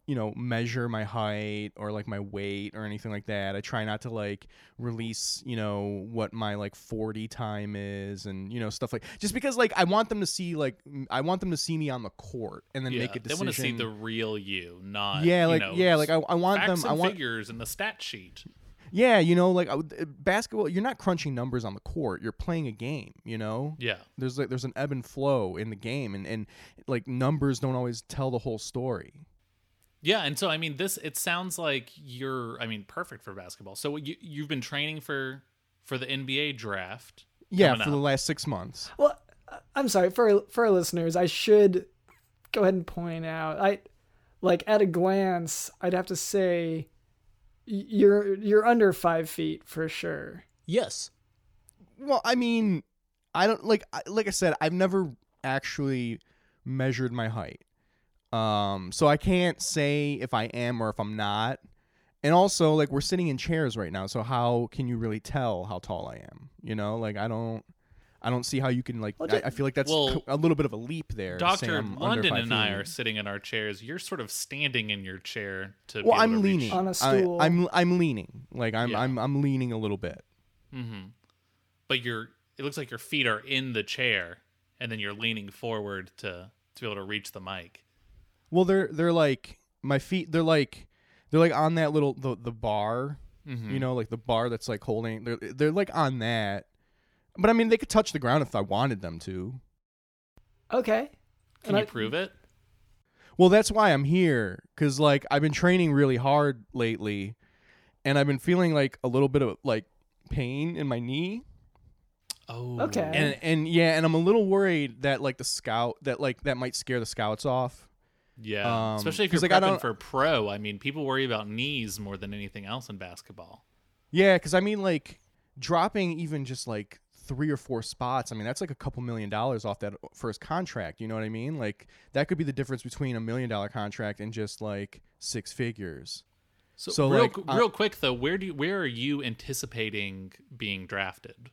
you know, measure my height or like my weight or anything like that. I try not to like release, you know, what my like 40 time is and you know stuff like just because like I want them to see like i want them to see me on the court and then yeah. make a decision They want to see the real you, not yeah, you like know, yeah, like I, I want them I and want figures in the stat sheet. yeah, you know, like uh, basketball you're not crunching numbers on the court. You're playing a game, you know? Yeah, There's like there's an ebb and flow in the game and and like numbers don't always tell the whole story. Yeah. And so, I mean, this it sounds like you're, I mean, perfect for basketball. So you you've been training for for the NBA draft. Yeah, coming for the last 6 months. Well, uh, I'm sorry for for our listeners. I should go ahead and point out. I like at a glance, I'd have to say you're you're under five feet for sure. Yes. Well, I mean, I don't like like I said, I've never actually measured my height. Um, so I can't say if I am or if I'm not. And also, like we're sitting in chairs right now, so how can you really tell how tall I am? You know, like I don't, I don't see how you can like. Well, I, I feel like that's Well, co- a little bit of a leap there. Doctor London five and I are sitting in our chairs. You're sort of standing in your chair to. Well, be I'm to leaning Reach. On a I- stool. I'm I'm leaning. Like I'm Yeah. I'm I'm leaning a little bit. Mm-hmm. But you're. It looks like your feet are in the chair, and then you're leaning forward to to be able to reach the mic. Well, they're they're like my feet. They're like they're like on that little the the bar. Mm-hmm. You know, like the bar that's like holding. They're they're like on that. But I mean, they could touch the ground if I wanted them to. Okay. Can And you I- prove it? Well, that's why I'm here. Cause like I've been training really hard lately, and I've been feeling like a little bit of like pain in my knee. Oh, Okay. And and yeah, and I'm a little worried that like the scout that like that might scare the scouts off. Yeah, Um, especially if you're like, prepping for pro. I mean, people worry about knees more than anything else in basketball. Yeah, because I mean, like dropping even just like three or four spots. I mean, that's like a couple million dollars off that first contract. You know what I mean? Like that could be the difference between a million dollar contract and just like six figures. So, So, real, like, I- real quick though, where do you, where are you anticipating being drafted?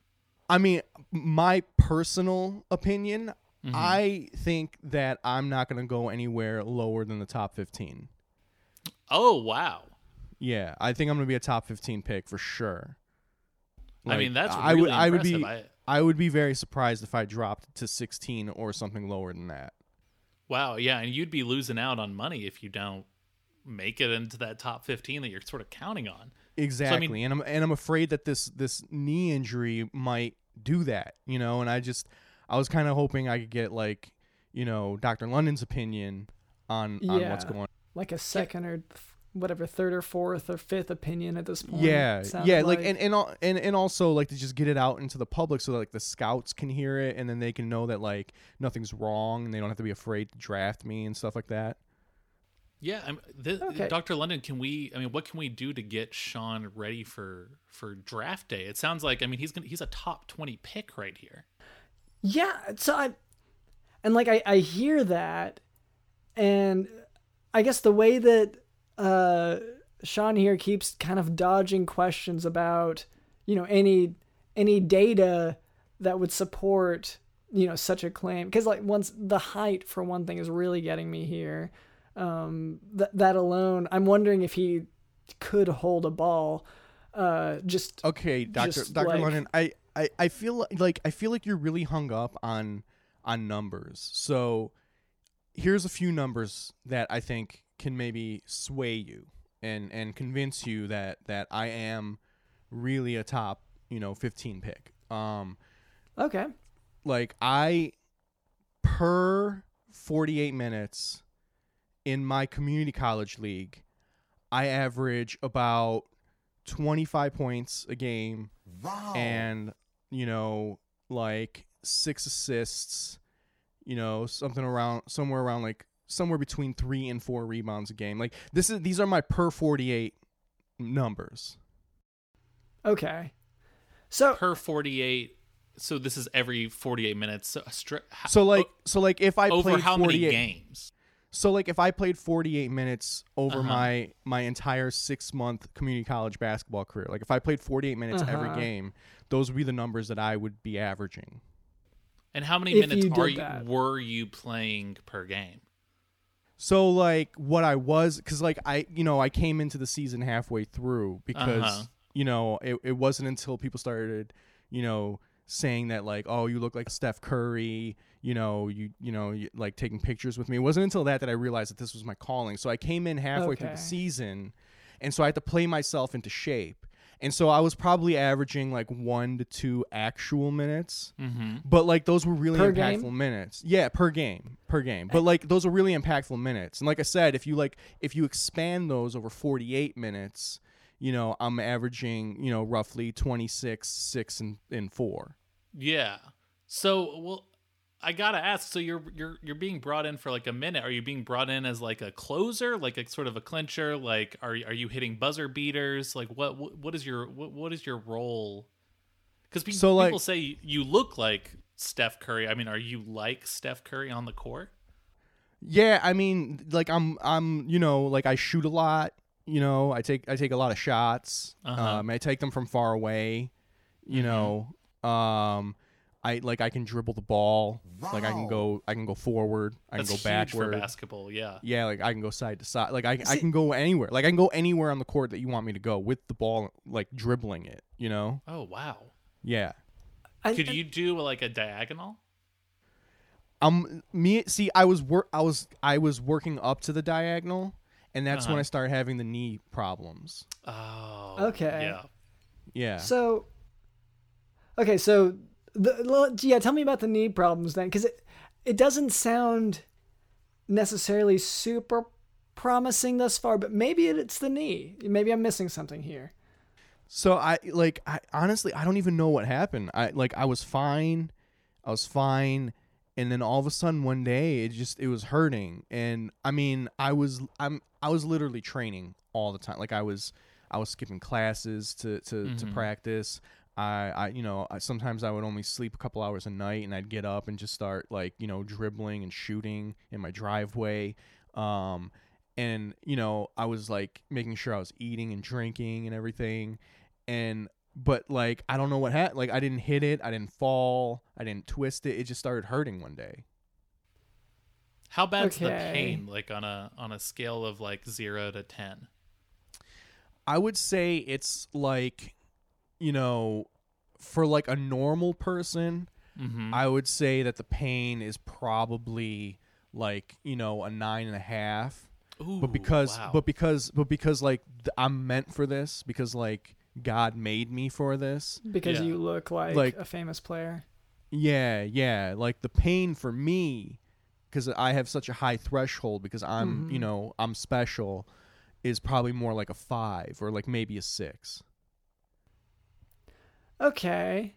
I mean, my personal opinion, Mm-hmm. I think that I'm not going to go anywhere lower than the top 15. Oh wow! Yeah, I think I'm going to be a top 15 pick for sure. I mean, that's I really would I would be impressive. I would be very surprised if I dropped to 16 or something lower than that. Wow, yeah, and you'd be losing out on money if you don't make it into that top fifteen that you're sort of counting on. Exactly, and I'm and I'm afraid that this this knee injury might do that, you know. And I just I was kind of hoping I could get like you know Dr. London's opinion on on what's Yeah. going. Like a second or th- whatever, third or fourth or fifth opinion at this point. Yeah, yeah, like, and and al- and and also like to just get it out into the public so that like the scouts can hear it and then they can know that like nothing's wrong and they don't have to be afraid to draft me and stuff like that. Yeah, I'm, th- Okay. Dr. London, can we? I mean, what can we do to get Sean ready for for draft day? It sounds like I mean he's gonna he's a top twenty pick right here. Yeah, so I and like I I hear that and I guess the way that uh Sean here keeps kind of dodging questions about, you know, any any data that would support, you know, such a claim cuz like once the height for one thing is really getting me here. Um that that alone, I'm wondering if he could hold a ball uh just Okay, Doctor Just, Doctor like- London, I, I I feel like I feel like you're really hung up on on numbers. So here's a few numbers that I think can maybe sway you and and convince you that that I am really a top you know 15 pick. Um, okay. like I per 48 minutes in my community college league, I average about 25 points a game Wow. and you know like six assists you know something around somewhere around like somewhere between 3 and 4 rebounds a game like this is these are my per 48 numbers Okay. So per 48 so this is every 48 minutes so, a stri- ho- so like o- so like if i over played how many 48 games so like if i played 48 minutes over Uh-huh. my my entire 6 month community college basketball career like if i played 48 minutes every Uh-huh. game those would be the numbers that i would be averaging. And how many If minutes you are you that. were you playing per game? So like what I was because like I you know I came into the season halfway through because Uh-huh. you know it, it wasn't until people started you know saying that like oh you look like Steph Curry you know you you know you, like taking pictures with me. It wasn't until that that I realized that this was my calling. So I came in halfway through the season and so I had to play myself into shape and so I was probably averaging like one to two actual minutes mm-hmm. but like those were really Per impactful game? minutes. Yeah, per game, per game. But like those were really impactful minutes. And like I said, if you like if you expand those over 48 minutes, you know, I'm averaging, you know, roughly 26, 6 and and 4. yeah so well i gotta ask so you're you're you're being brought in for like a minute are you being brought in as like a closer like a sort of a clincher like are, are you hitting buzzer beaters like what what, what is your what, what is your role because pe- So, like- people say you look like steph curry i mean are you like steph curry on the court Yeah, I mean, like I'm I'm, you know, like I shoot a lot, you know, I take I take a lot of shots. Uh-huh. Um I take them from far away, you know. Um I like I can dribble the ball. Like I can go I can go forward, I that's can go huge backward. for basketball yeah Yeah, like I can go side to side. Like I, I can go anywhere. Like I can go anywhere on the court that you want me to go with the ball, like dribbling it. You know? oh wow Yeah. I- could I- you do like a diagonal Um, me. See, I was work. I was I was working up to the diagonal, and that's when Uh-huh. I started having the knee problems. oh Okay. yeah Yeah. So, okay, so the yeah, tell me about the knee problems then, because it it doesn't sound necessarily super promising thus far, but maybe it's the knee. Maybe I'm missing something here. So I like I honestly I don't even know what happened. I like I was fine. I was fine and then all of a sudden one day it just it was hurting and I mean I was I'm I was literally training all the time. Like I was I was skipping classes to to, to Mhm. practice. I, I you know I, sometimes I would only sleep a couple hours a night and I'd get up and just start like you know dribbling and shooting in my driveway. Um and you know I was like making sure I was eating and drinking and everything. And but like I don't know what happened like I didn't hit it I didn't fall I didn't twist it it just started hurting one day. How bad's the pain like on a on a scale of like 0 to 10? I would say it's like you know for like a normal person Mhm. I would say that the pain is probably like you know a nine and a half Ooh, but because wow. but because but because like th- I'm meant for this because like God made me for this Because Yeah. you look like, Like- a famous player. Yeah, yeah. Like the pain for me, because I have such a high threshold because I'm, you Mhm. know, I'm special, is probably more like a five or like maybe a six. Okay.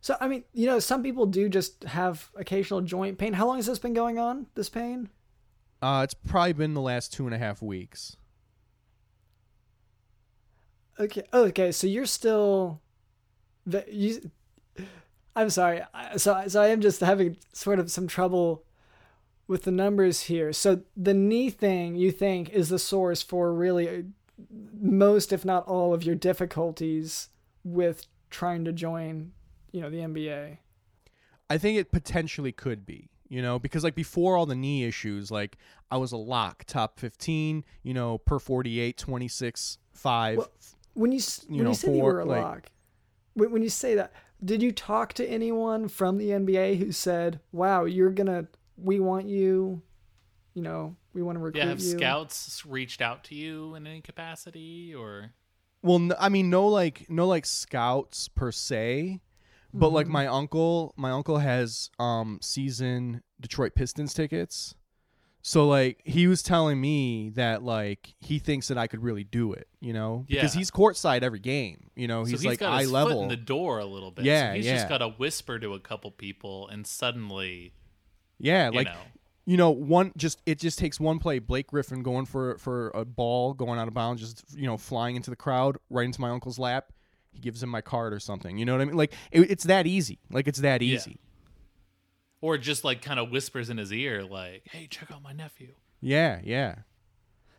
So I mean, you know, some people do just have occasional joint pain. How long has this been going on? This pain? Uh, it's probably been the last two and a half weeks. Okay. Oh, okay. So you're still. You, I'm sorry. So so I am just having sort of some trouble with the numbers here. So the knee thing you think is the source for really most, if not all, of your difficulties with trying to join, you know, the NBA. I think it potentially could be, you know, because like before all the knee issues, like I was a lock, top 15, you know, per 48, 26, 5. Well, When you s- You when know, you said you were a like- lock, when, when you say that, did you talk to anyone from the NBA who said, "Wow, you're gonna, we want you, you know, we want to recruit yeah, have you"? scouts reached out to you in any capacity or Well, I mean, no, like no, like scouts per se, But like Mhm. my uncle, my uncle has um season Detroit Pistons tickets. So like he was telling me that like he thinks that I could really do it, you know, because Yeah. he's courtside every game. You know, so he's, he's like got eye level. foot in the door a little bit. Yeah, so he's yeah. just got to whisper to a couple people, and suddenly, yeah, like know, you know, one just it just takes one play. Blake Griffin going for for a ball going out of bounds, just you know, flying into the crowd, right into my uncle's lap. He gives him my card or something. You know what I mean? Like it, it's that easy. Like it's that Yeah. easy. or just like kind of whispers in his ear, like, "Hey, check out my nephew." Yeah, yeah.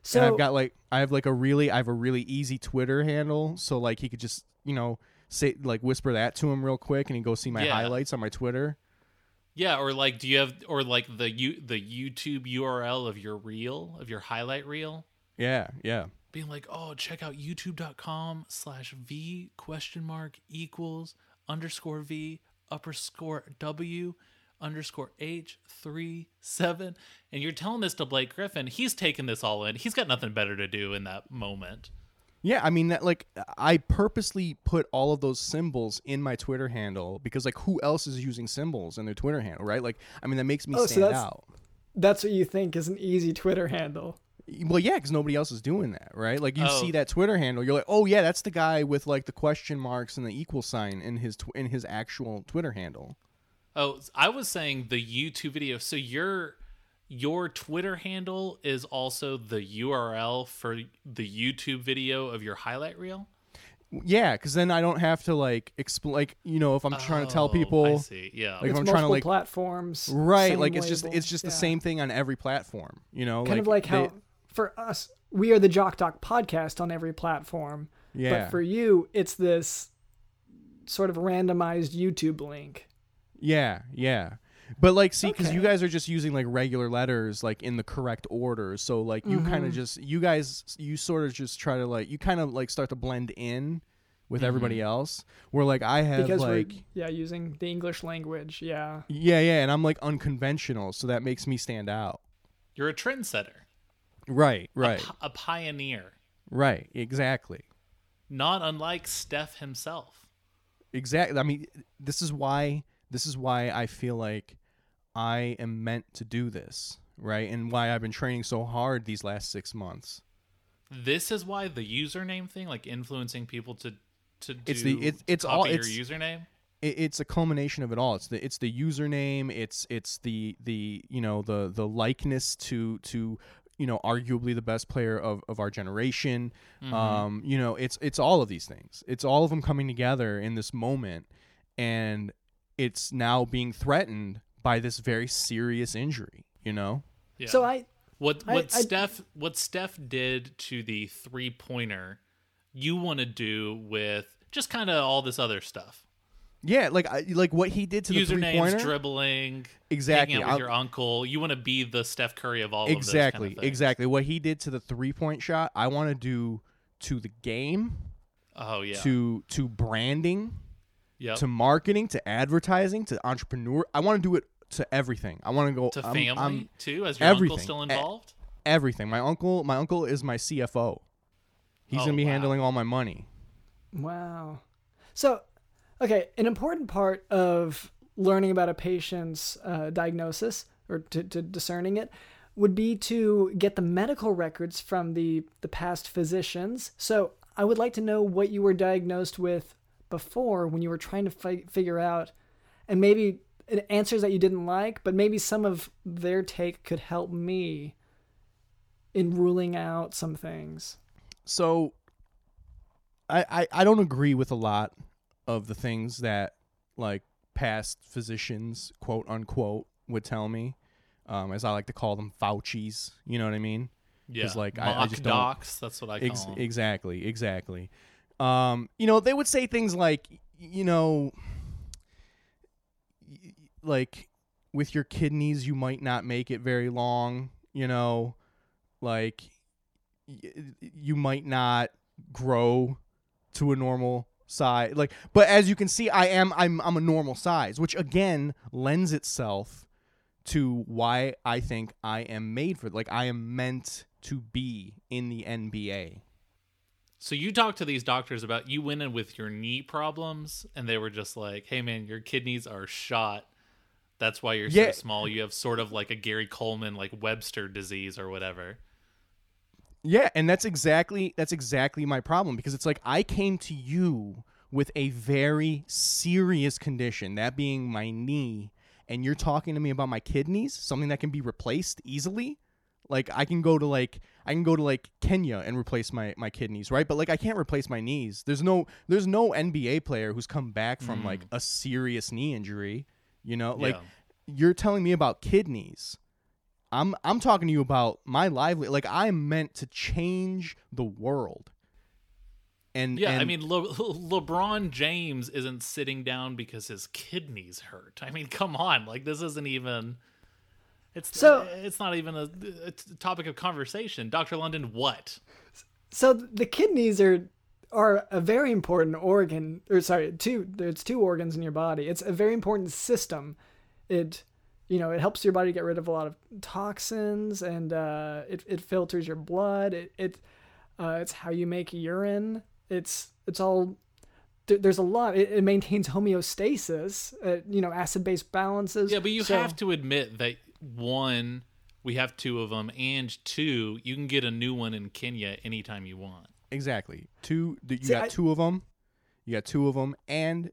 So and I've got like I have like a really I have a really easy Twitter handle, so like he could just you know say like whisper that to him real quick, and he go see my Yeah. highlights on my Twitter. Yeah, or like, do you have, or like the you the YouTube URL of your reel of your highlight reel? Yeah, yeah, being like, oh, check out youtube.com slash V question mark equals underscore V upper score W underscore H three seven. And you're telling this to Blake Griffin. He's taking this all in. He's got nothing better to do in that moment. Yeah. I mean that like I purposely put all of those symbols in my Twitter handle because like who else is using symbols in their Twitter handle, right? Like I mean that makes me Oh, so stand that's- out. that's what you think is an easy Twitter handle. Well, yeah, because nobody else is doing that, right? Like you Oh. see that Twitter handle, you're like, oh yeah, that's the guy with like the question marks and the equal sign in his tw- in his actual Twitter handle. Oh, I was saying the YouTube video. So your your Twitter handle is also the URL for the YouTube video of your highlight reel. Yeah, because then I don't have to like explain. Like you know, if I'm trying to tell Oh, I people, see. Yeah. Like, if it's I'm trying to, like- platforms, right? same Like it's just label. it's just the Yeah. same thing on every platform. You know, Kind of like how they- for us, we are the Jock Doc podcast on every platform. yeah, But for you, it's this sort of randomized YouTube link. yeah, yeah. But like, see, because you guys are just using like regular letters, like in the correct order. So like, you kind Mhm. of just, you guys, you sort of just try to like, you kind of like start to blend in with everybody else. Where like I have because like, we're yeah using the English language. Yeah. yeah, yeah, and I'm like unconventional, so that makes me stand out. You're a trendsetter. Right, right, pi- a pioneer. right. Exactly. Not unlike Steph himself. exactly i mean this is why this is why i feel like i am meant to do this right? And why i've been training so hard these last six months. This is why the username thing, like influencing people to to do It's the- it's- it's all- it's- your username. it, it's a culmination of it all. It's the it's the username it's it's the the you know the the likeness to to you know arguably the best player of, of our generation. Um you know it's it's all of these things. It's all of them coming together in this moment. And it's now being threatened by this very serious injury you know Yeah. So I what what I- Steph what Steph did to the three pointer, you want to do with just kind of all this other stuff. Yeah, like like what he did to the three pointer. dribbling, Exactly. hanging out with I'll- your uncle. You want to be the Steph Curry of all exactly, of those kind of exactly. What he did to the three point shot, I want to do to the game, Oh yeah. to to branding, yep. to marketing, to advertising, to entrepreneur. I want to do it to everything. I want to go to I'm- family I'm too. As your uncle everything. still E- involved. everything. My uncle, my uncle is my CFO. He's Oh, gonna be wow. handling all my money. Wow. So, okay, an important part of learning about a patient's uh, diagnosis or to, to discerning it would be to get the medical records from the, the past physicians. So, I would like to know what you were diagnosed with before when you were trying to fi- figure out, and maybe answers that you didn't like, but maybe some of their take could help me in ruling out some things. so I, I I don't agree with a lot of the things that like past physicians quote unquote would tell me um, as I like to call them Fauci's you know what I mean Yeah. like, I- I Mock just don't- docs. That's what I call Ex- them. exactly exactly um, you know they would say things like you know y- like with your kidneys you might not make it very long you know? Like you might not grow to a normal size. Like but as you can see I am I'm I'm a normal size which again lends itself to why I think I am made for like I am meant to be in the NBA So you talked to these doctors about you went in with your knee problems, and they were just like, "Hey, man, your kidneys are shot. That's why you're Yeah. so small. You have sort of like a Gary Coleman, like Webster disease or whatever." Yeah, and that's exactly that's exactly my problem because it's like I came to you with a very serious condition, that being my knee, and you're talking to me about my kidneys, something that can be replaced easily. Like I can go to like I can go to like Kenya and replace my my kidneys, right? But like I can't replace my knees. There's no there's no NBA player who's come back from hmm. like a serious knee injury, you know? Like Yeah. you're telling me about kidneys. I'm I'm talking to you about my lively like I'm meant to change the world. And Yeah, I mean, Le- LeBron James isn't sitting down because his kidneys hurt. I mean, come on, like this isn't even. It's So- it's not even a topic of conversation. Doctor London, what? So the kidneys are are a very important organ, or sorry, two. There's two organs in your body. It's a very important system. It, you know, it helps your body get rid of a lot of toxins, and uh, it it filters your blood. It it uh, it's how you make urine. It's it's all. There's a lot. It, it maintains homeostasis. Uh, you know, acid base balances. Yeah, but you So- have to admit that one, we have two of them, and two, you can get a new one in Kenya anytime you want. Exactly. Two th- you See, got I- two of them. You got two of them and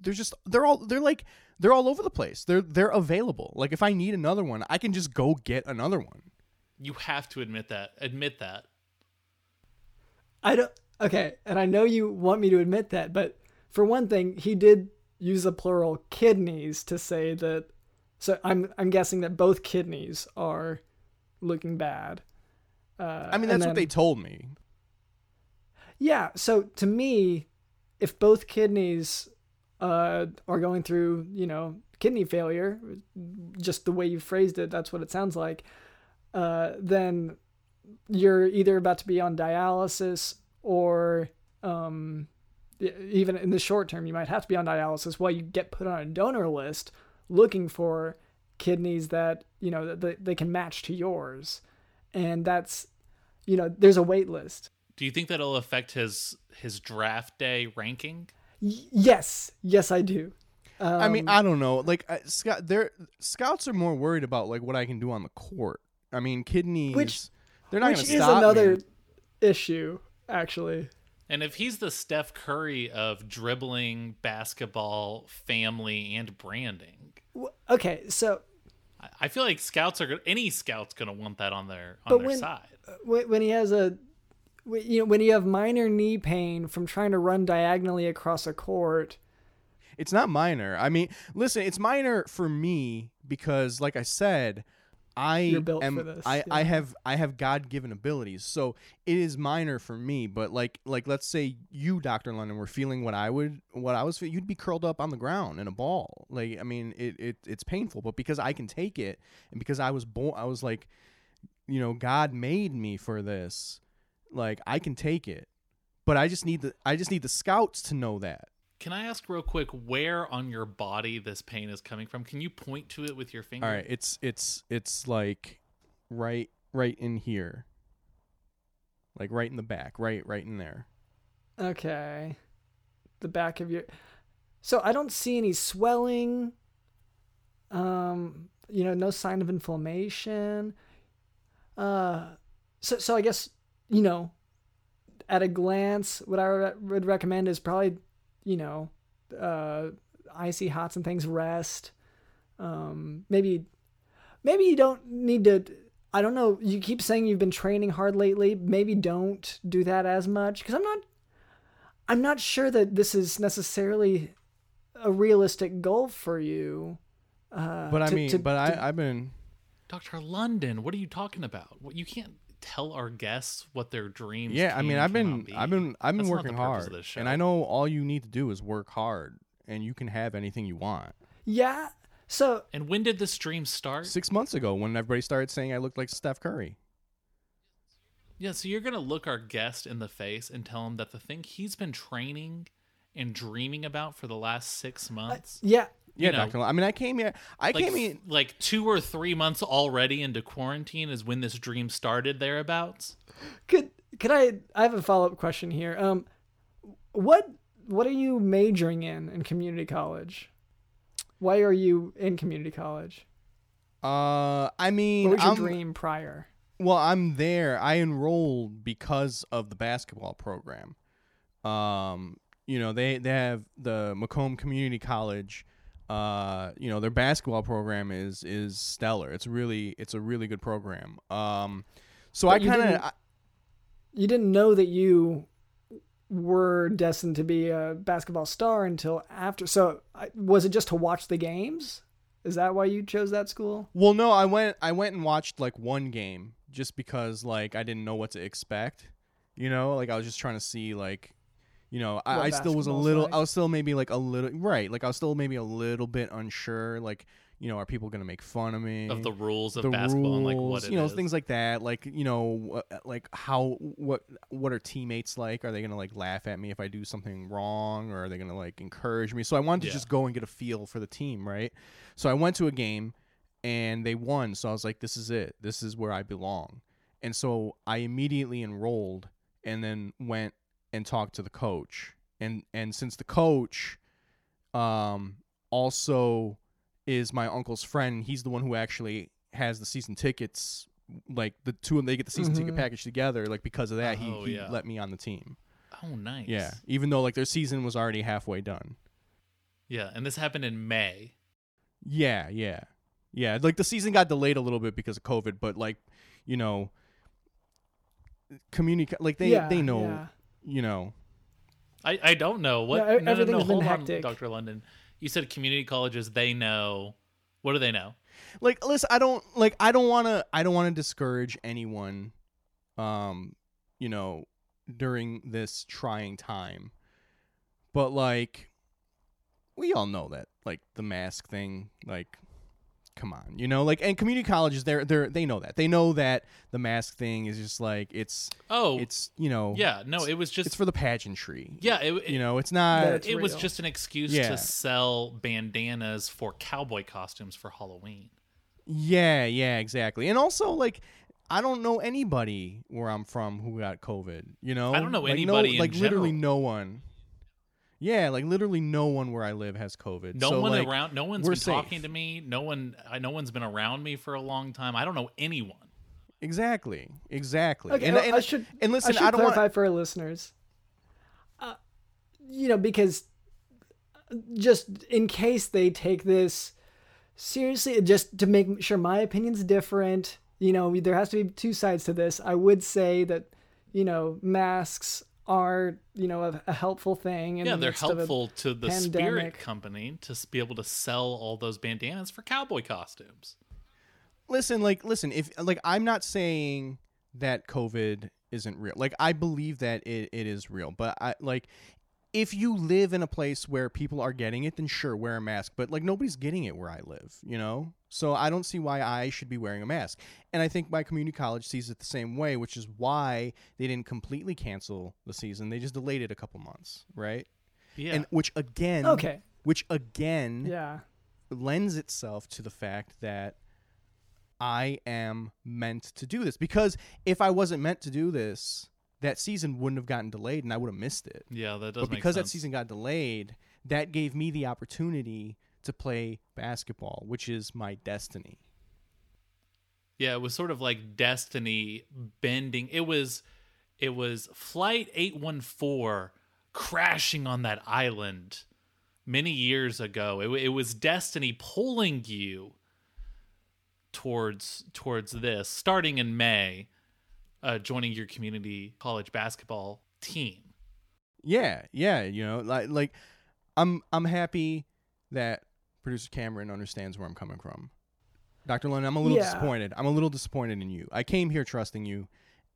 they're just they're all they're like they're all over the place. They're they're available. Like if I need another one, I can just go get another one. You have to admit that. Admit that. I don't. Okay, and I know you want me to admit that, but for one thing, he did use the plural kidneys to say that. So I'm I'm guessing that both kidneys are looking bad. Uh, I mean and that's what they told me. Yeah. So to me, if both kidneys uh, are going through, you know, kidney failure, just the way you phrased it, that's what it sounds like. Uh, then you're either about to be on dialysis or um, even in the short term, you might have to be on dialysis while you get put on a donor list looking for kidneys that, you know, that they can match to yours. And that's, you know, there's a wait list. Do you think that'll affect his his draft day ranking? Y- yes, yes, I do. I Um, mean, I don't know. Like uh, scout, they're scouts are more worried about like what I can do on the court. I mean, kidneys. Which- they're not which going is stop another me. issue, actually. And if he's the Steph Curry of dribbling, basketball, family, and branding, Okay, so I- I feel like scouts are gonna, any scouts going to want that on their on But their when- side. when he has a, wh- you know, when you have minor knee pain from trying to run diagonally across a court, It's not minor. I mean, listen, it's minor for me because, like I said, I You're built am. for this, I, I have I have God given abilities, so it is minor for me. But like like let's say you, Doctor London, were feeling what I would what I was feeling, you'd be curled up on the ground in a ball. Like I mean, it, it it's painful, but because I can take it, and because I was born, I was like, you know, God made me for this. Like I can take it, but I just need the I just need the scouts to know that. Can I ask real quick where on your body this pain is coming from? Can you point to it with your finger? All right, it's it's it's like right right in here. Like right in the back, right right in there. okay, the back of your. So I don't see any swelling. Um, you know, no sign of inflammation. Uh, so so I guess you know, at a glance, what I re- would recommend is probably, you know, uh, icy hots and things rest. Um, maybe, maybe you don't need to. I don't know. You keep saying you've been training hard lately. Maybe don't do that as much because I'm not. I'm not sure that this is necessarily a realistic goal for you. Uh, But I to- mean, to- but to- I I've been Dr. London, what are you talking about? What, you can't tell our guests what their dreams yeah. I mean, I've been be. I've been I've been That's not working hard, this show. and I know all you need to do is work hard, and you can have anything you want. yeah. So And when did this dream start? Six months ago, when everybody started saying I looked like Steph Curry. Yeah, so you're gonna look our guest in the face and tell him that the thing he's been training and dreaming about for the last six uh, months, yeah, Yeah, You know, Doctor. I mean, I came here. I like came here. like two or three months already into quarantine is when this dream started thereabouts. could could I? I have a follow up question here. Um, what what are you majoring in in community college? Why are you in community college? Uh, I mean, What was your I'm, dream prior? Well, I'm there. I enrolled because of the basketball program. Um, you know, they they have the Macomb Community College. Uh, you know, their basketball program is is stellar. It's really it's a really good program. Um, so But I kind of You didn't know that you were destined to be a basketball star until after. So I- was it just to watch the games? Is that why you chose that school? Well, no, I went I went and watched like one game just because like I didn't know what to expect. You know, like I was just trying to see like you know, I, I still was a little like. I was still maybe like a little right, like I was still maybe a little bit unsure like you know, are people going to make fun of me? Of the rules of the basketball and like rules, what it you know is. things like that like you know wh- like how what what are teammates like are they gonna like laugh at me if i do something wrong or are they gonna like encourage me so i wanted to Yeah. just go and get a feel for the team right so i went to a game and they won so i was like this is it this is where i belong and so i immediately enrolled and then went and talked to the coach and and since the coach um also is my uncle's friend. He's the one who actually has the season tickets. Like the two of them, they get the season ticket Mhm. package together. Like because of that, he, Oh, he yeah. let me on the team. oh, nice. Yeah, even though like their season was already halfway done. Yeah, and this happened in May. Yeah, yeah, yeah. Like the season got delayed a little bit because of COVID, but like you know, communicate like they yeah, they know yeah. You know I, I don't know what. Yeah, no, no, no, everything's been hold on, hectic. Dr. London. You said community colleges. They know. What do they know? like listen i don't like i don't want to i don't want to discourage anyone um you know during this trying time but like we all know that like the mask thing like come on you know like and community colleges they're they're they know that they know that the mask thing is just like it's Oh, it's you know yeah. No, it was just. it's for the pageantry yeah, it, it, you know it's not That's it was just an excuse Yeah. to sell bandanas for cowboy costumes for Halloween. Yeah, yeah, exactly. And also like I don't know anybody where I'm from who got COVID, you know? I don't know Like, anybody in like literally no one. Yeah, like literally no one where I live has COVID. No So, one like, around. No one's we're been safe. talking to me. No one. I. No one's been around me for a long time. I don't know anyone. Exactly. Exactly. Okay, and, well, and, I should and listen, I should I don't clarify want for our listeners. Uh, you know, because uh, just in case they take this seriously, just to make sure my opinion's different. You know, there has to be two sides to this. I would say that you know masks are you know a, a helpful thing. In yeah, the they're midst of a- helpful to the spirit pandemic. company to be able to sell all those bandanas for cowboy costumes. listen, like listen, if like I'm not saying that COVID isn't real. Like I believe that it, it is real, but I like if you live in a place where people are getting it, then sure, wear a mask. But like nobody's getting it where I live, you know? So I don't see why I should be wearing a mask. And I think my community college sees it the same way, which is why they didn't completely cancel the season. They just delayed it a couple months, right? Yeah. And which again Okay. which again Yeah. lends itself to the fact that I am meant to do this. Because if I wasn't meant to do this, that season wouldn't have gotten delayed and I would have missed it. yeah, that does But make because that season got delayed, that gave me the opportunity to play basketball, which is my destiny. Yeah, it was sort of like destiny bending. It was it was flight 814 crashing on that island many years ago. It, it was destiny pulling you towards towards this starting in May uh joining your community college basketball team. Yeah, yeah, you know, like like I'm I'm happy that producer Cameron understands where I'm coming from. Dr. London, I'm a little Yeah. disappointed. I'm a little disappointed in you. I came here trusting you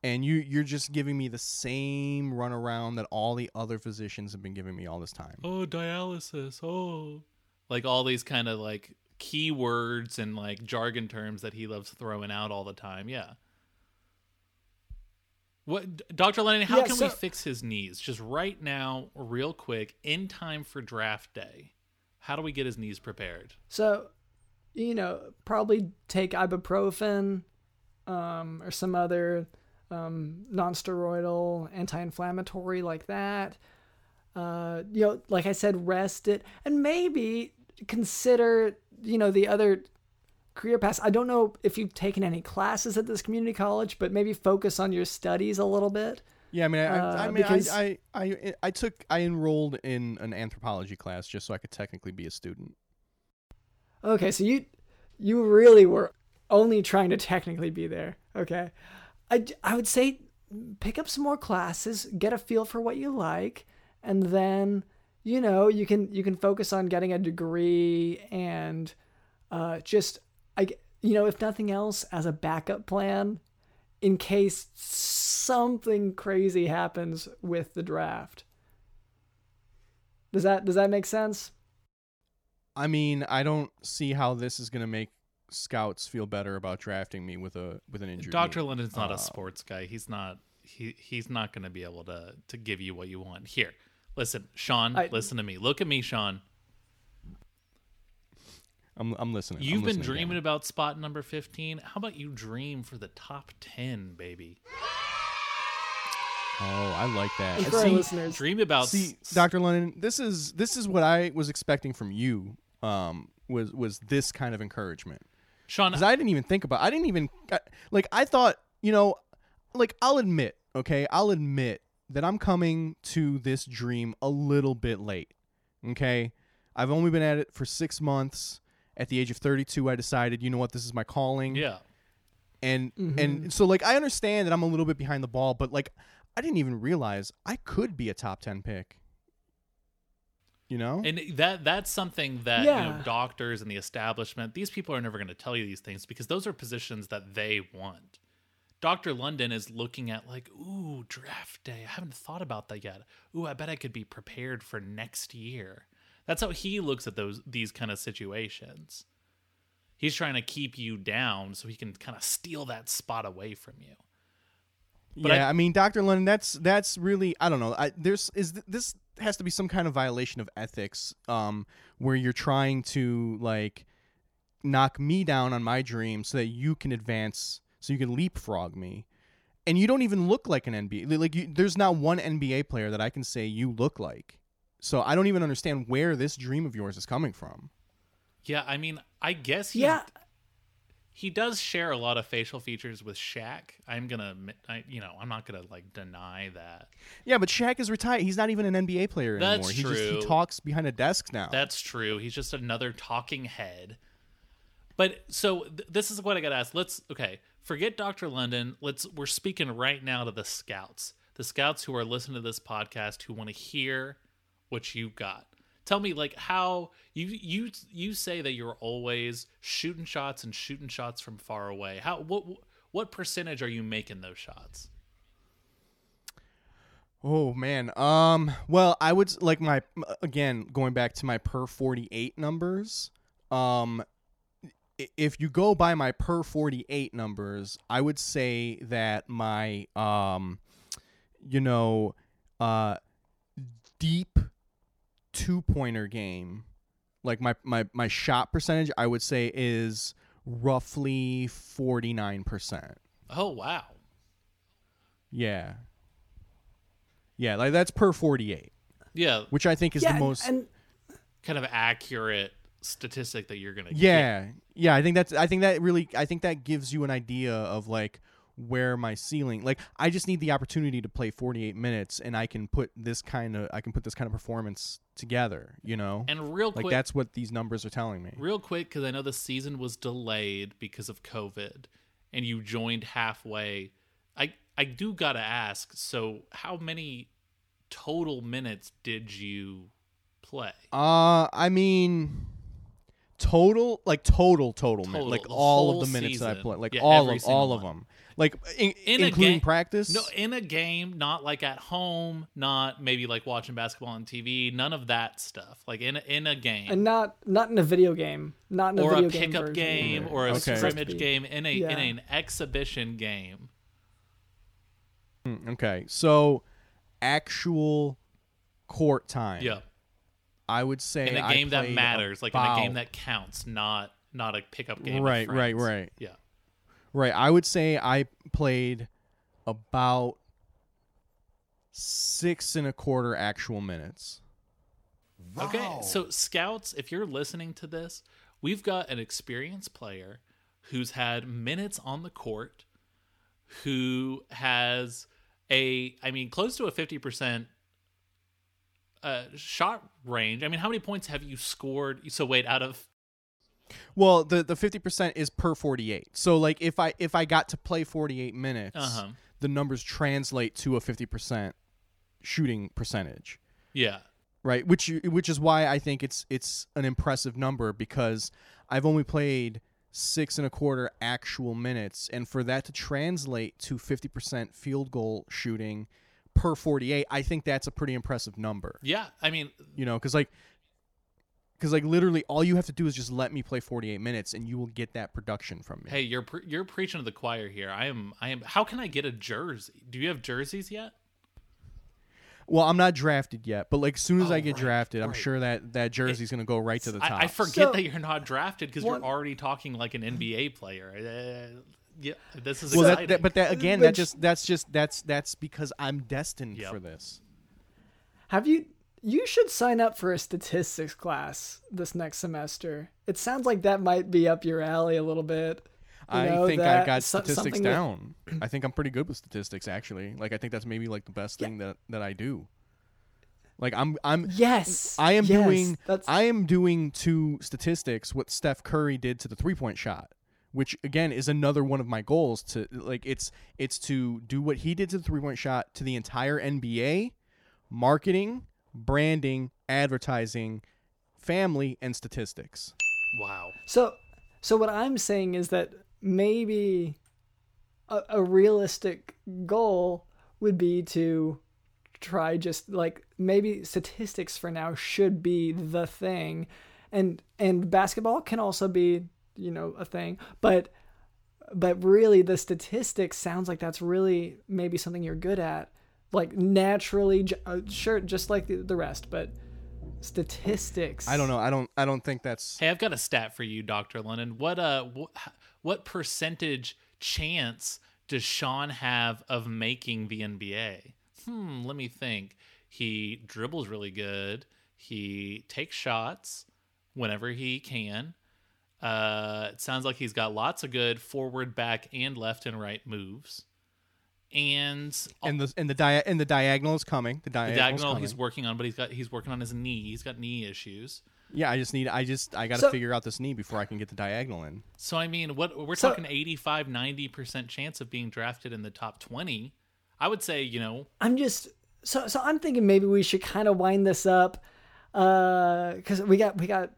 and you you're just giving me the same runaround that all the other physicians have been giving me all this time. Oh, dialysis. Oh. Like all these kind of like keywords and like jargon terms that he loves throwing out all the time. Yeah. What Dr. Lennon, how Yeah, can we fix his knees? Just right now, real quick, in time for draft day. How do we get his knees prepared? So, you know, probably take ibuprofen um, or some other um, non-steroidal, anti-inflammatory like that. Uh, you know, like I said, rest it, and maybe consider you know the other career paths. I don't know if you've taken any classes at this community college, but maybe focus on your studies a little bit. Yeah, I mean, I, Uh, I mean, because- I, I, I, I took, I enrolled in an anthropology class just so I could technically be a student. Okay, so you you really were only trying to technically be there. Okay. I, I would say pick up some more classes, get a feel for what you like, and then you know, you can you can focus on getting a degree and uh just I you know, if nothing else as a backup plan in case something crazy happens with the draft. Does that does that make sense? I mean, I don't see how this is gonna make scouts feel better about drafting me with a with an injury. Dr. London's not Uh, a sports guy. He's not he he's not going to be able to to give you what you want. Here. Listen, Sean, I- listen to me. Look at me, Sean. I'm, I'm listening. I'm You've been listening, dreaming Cameron. about spot number 15. How about you dream for the top 10, baby? Oh, I like that. And for our See- listeners, Dream about See, s- Dr. London, this is this is what I was expecting from you. Um, was was this kind of encouragement? Sean, Because I didn't even think about. I didn't even I- like. I thought, you know, like I'll admit, okay, I'll admit that I'm coming to this dream a little bit late. Okay, I've only been at it for six months. At the age of 32, I decided, you know what, this is my calling. yeah. and Mm-hmm. and so like I understand that I'm a little bit behind the ball, but like I didn't even realize I could be a top 10 pick. You know? And that that's something that you know doctors and the establishment, these people are never going to tell you these things because those are positions that they want. Dr. London is looking at like, ooh, draft day. I haven't thought about that yet. Ooh, I bet I could be prepared for next year. That's how he looks at those these kind of situations. He's trying to keep you down so he can kind of steal that spot away from you. But yeah, I- I, mean, Dr. London, that's that's really I don't know. I, there's is th- this has to be some kind of violation of ethics, um, where you're trying to like knock me down on my dream so that you can advance, so you can leapfrog me, and you don't even look like an NBA. Like, you, there's not one NBA player that I can say you look like. So I don't even understand where this dream of yours is coming from. Yeah, I mean, I guess he yeah, he does share a lot of facial features with Shaq. I'm gonna, I, you know, I'm not gonna like deny that. Yeah, but Shaq is retired. He's not even an NBA player That's anymore. He just true. he talks behind a desk now. That's true. He's just another talking head. But so th- this is what I got to ask. Let's okay, forget Dr. London. Let's we're speaking right now to the scouts. The scouts who are listening to this podcast who want to hear what you got. Tell me like how you you you say that you're always shooting shots and shooting shots from far away. How what what percentage are you making those shots? Oh man. Um. Well, I would like my again going back to my per forty eight numbers. Um, if you go by my per forty eight numbers, I would say that my um, you know, uh, deep two pointer game, like my my my shot percentage, I would say is roughly forty nine percent. Oh wow. Yeah. Yeah, like that's per 48, Yeah, which I think is yeah, the most and kind of accurate statistic that you're going to Yeah. Yeah, I think that's I think that really I think that gives you an idea of like where my ceiling like I just need the opportunity to play 48 minutes and I can put this kind of I can put this kind of performance together, you know? And real quick, like that's what these numbers are telling me. Real quick, because I know the season was delayed because of COVID, and you joined halfway. I I do gotta ask. So, how many total minutes did you play? Uh I mean total like total total, Total, like all of the minutes that I played, like Yeah, all of all of them. Like in, In a including game- practice? No, in a game, not like at home, not maybe like watching basketball on TV. None of that stuff. Like in a, in a game. and not not in a video game, not in a or video a pickup version game or a Okay. scrimmage Has to be- game in a Yeah. in an exhibition game. Mm, Okay, so actual court time. Yeah. I would say in a I game that played matters, like in a game that counts, not not a pickup game. Right, right, right. Yeah. Right. I would say I played about six and a quarter actual minutes. Okay, so scouts, if you're listening to this, we've got an experienced player who's had minutes on the court, who has a, I mean, close to a fifty percent uh, shot range. I mean, how many points have you scored? So wait, out of Well, the the fifty percent is per forty eight. So like if I if I got to play forty eight minutes, Uh-huh. the numbers translate to a fifty percent shooting percentage. yeah, right which you- which is why i think it's it's an impressive number because i've only played six and a quarter actual minutes and for that to translate to 50% field goal shooting per 48 i think that's a pretty impressive number yeah. I mean, you know because like because like literally all you have to do is just let me play 48 minutes and you will get that production from me hey, you're pre- you're preaching to the choir here. I am. I am. How can I get a jersey? Do you have jerseys yet? well i'm not drafted yet but like as soon as Oh, i get right, drafted i'm sure that that jersey's going to go right to the top I, I forget So- that you're not drafted because you're already talking like an NBA player. Uh, yeah, this is well that, that but that again that just that's just that's that's because i'm destined Yep. for this Have you? You should sign up for a statistics class this next semester. It sounds like that might be up your alley a little bit. You I think I got statistics something that- down. I think I'm pretty good with statistics actually. Like I think that's maybe like the best thing that that I do. Like I'm I'm Yes, I am yes, doing That's I am doing to statistics what Steph Curry did to the three-point shot, which again is another one of my goals to like it's it's to do what he did to the three-point shot to the entire NBA, marketing, branding, advertising, family and statistics. wow. So, so what I'm saying is that maybe a, a realistic goal would be to try just like maybe statistics for now should be the thing, and and basketball can also be you know a thing, but but really the statistics sounds like that's really maybe something you're good at, like naturally, j- uh, sure, just like the, the rest, but statistics. I don't know. I don't I don't think that's Hey, I've got a stat for you, Doctor Lennon. What uh, wh- what percentage chance does Sean have of making the NBA? Hmm, let me think. He dribbles really good. He takes shots whenever he can. Uh, it sounds like he's got lots of good forward, back, and left and right moves. And and the and the dia- and the diagonal is coming. The the diagonal, diagonal he's working on, but he's got he's working on his knee. He's got knee issues. Yeah, I just need. I just. I got to So- figure out this knee before I can get the diagonal in. So I mean, what we're So- talking 85 90% chance of being drafted in the top 20. I would say, you know, I'm just so so I'm thinking maybe we should kind of wind this up uh cuz we got we got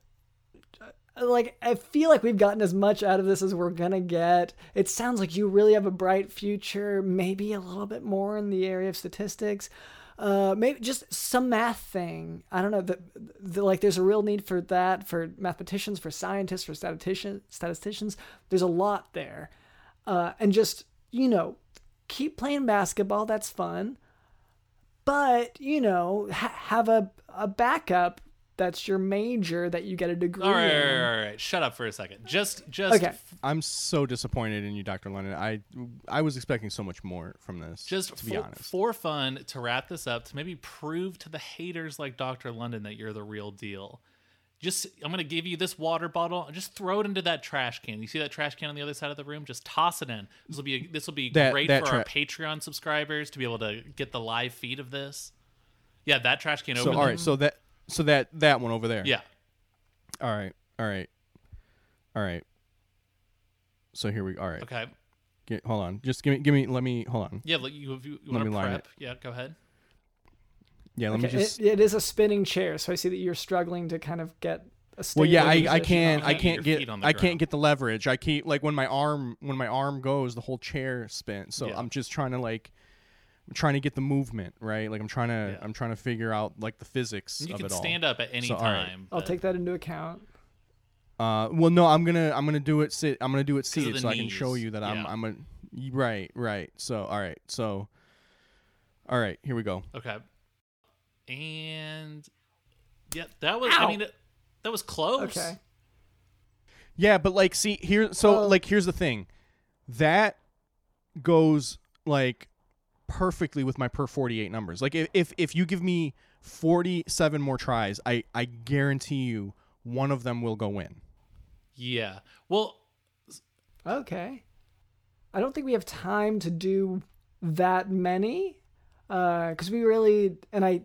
uh, like I feel like we've gotten as much out of this as we're to get. It sounds like you really have a bright future, maybe a little bit more in the area of statistics. Uh, maybe just some math thing. I don't know. The, the, like, there's a real need for that for mathematicians, for scientists, for statisticians. Statisticians. There's a lot there, uh, and just you know, keep playing basketball. That's fun but you know ha- have a, a backup that's your major that you get a degree all right, all in. right, all right, shut up for a second. Just, just, Okay. I'm so disappointed in you, Doctor London. I I was expecting so much more from this. just to be for, honest. for fun to wrap this up, to maybe prove to the haters like Dr. London that you're the real deal. Just, I'm gonna give you this water bottle and just throw it into that trash can. You see that trash can on the other side of the room? Just toss it in. This will be this will be That- great that for our Patreon subscribers to be able to get the live feed of this. Yeah, that trash can. so open all them. so that so that that one over there. yeah. All right. All right. All right. So here we. All right. Okay. Get, hold on. Just give me. Give me. Let me. Hold on. Yeah, like you, if you, you Let want me to line prep. it. Yeah, go ahead. Yeah. Let Okay, me just. it, it is a spinning chair, so I see that you're struggling to kind of get a well, yeah. I, I can't. I can't your get. on I ground. can't get the leverage. I keep like when my arm when my arm goes, the whole chair spins. So Yeah. I'm just trying to like. I'm trying to get the movement right. Like I'm trying to. Yeah. I'm trying to figure out like the physics You of can it all. stand up at any So, all right. time. I'll take that into account. Uh, well, no, I'm gonna I'm gonna do it sit. I'm gonna do it of seated the so I can show you that I'm Yeah. I'm a right right. So all right so all right here we go. Okay. And yeah, that was. I mean, it, that was close. Okay. Yeah, but like see here so like here's the thing, that goes like perfectly with my per 48 numbers. Like if if, if you give me 47 more tries, I I guarantee you one of them will go in. Yeah. Well, Okay. I don't think we have time to do that many, uh, because we really and I,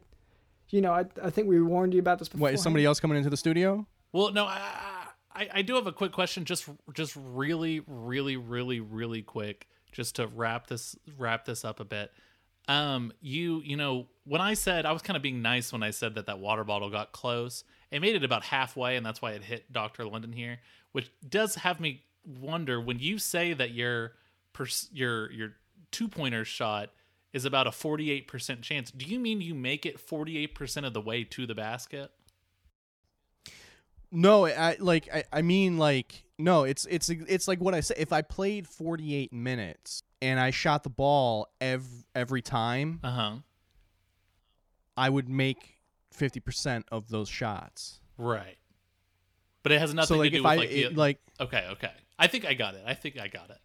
you know, I I think we warned you about this before. What is somebody else coming into the studio? well, no, I, I I do have a quick question, just just really, really, really, really quick, just to wrap this wrap this up a bit. Um, you you know when I said I was kind of being nice when I said that that water bottle got close, it made it about halfway, and that's why it hit Doctor London here, which does have me wonder when you say that your pers- your your two pointer shot is about a forty eight percent chance. Do you mean you make it forty eight percent of the way to the basket? No, I like I, I mean like no, it's it's it's like what I said. If I played 48 minutes and I shot the ball every every time, Uh huh. I would make 50% of those shots. Right. But it has nothing so like to do if with I like, the, it- like okay, okay. I think I got it. I think I got it.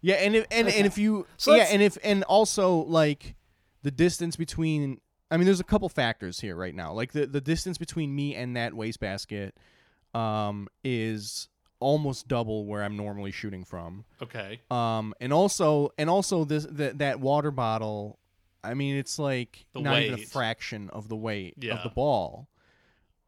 Yeah, and if and, and if you So yeah, and if and also like the distance between I mean there's a couple factors here right now. Like the the distance between me and that wastebasket um is almost double where I'm normally shooting from. Okay. Um and also and also this that that water bottle I mean it's like The not even a fraction of the weight of the ball.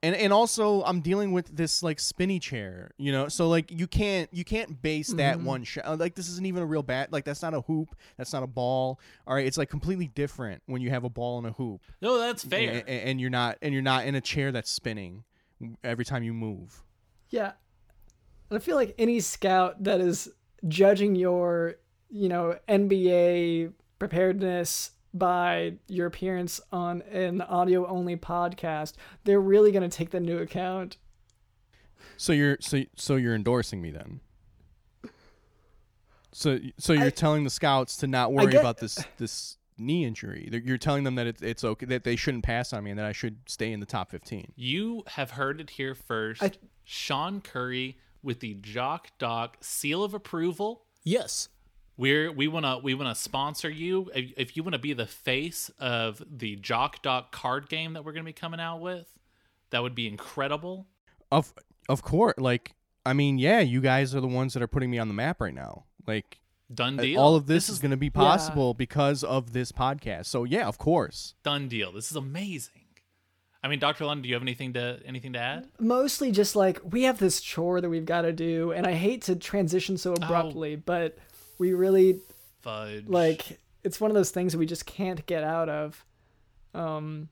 And and also I'm dealing with this like spinny chair, you know. So like you can't you can't base that mm-hmm. one shot. Like this isn't even a real bat. Like that's not a hoop. That's not a ball. All right, it's like completely different when you have a ball and a hoop, No, that's fair. and, and you're not and you're not in a chair that's spinning every time you move. Yeah. And I feel like any scout that is judging your, you know, NBA preparedness by your appearance on an audio only podcast, they're really going to take that into account. So you're so so you're endorsing me then. So so you're I- telling the scouts to not worry get- about this this knee injury. You're telling them that it's it's okay that they shouldn't pass on me and that I should stay in the top 15. You have heard it here first. I- Sean Curry with the Jock Doc seal of approval. Yes. We're we wanna we wanna sponsor you. If, if you wanna be the face of the Jock Doc card game that we're gonna be coming out with, that would be incredible. Of of course, like I mean, yeah, you guys are the ones that are putting me on the map right now. Like Done deal. all of this, this is is going to be possible because of this podcast. So yeah, of course. done deal. This is amazing. I mean, Doctor London, do you have anything to anything to add? Mostly just like we have this chore that we've got to do, and I hate to transition so oh. abruptly, but we really Fudge. like it's one of those things that we just can't get out of. Um,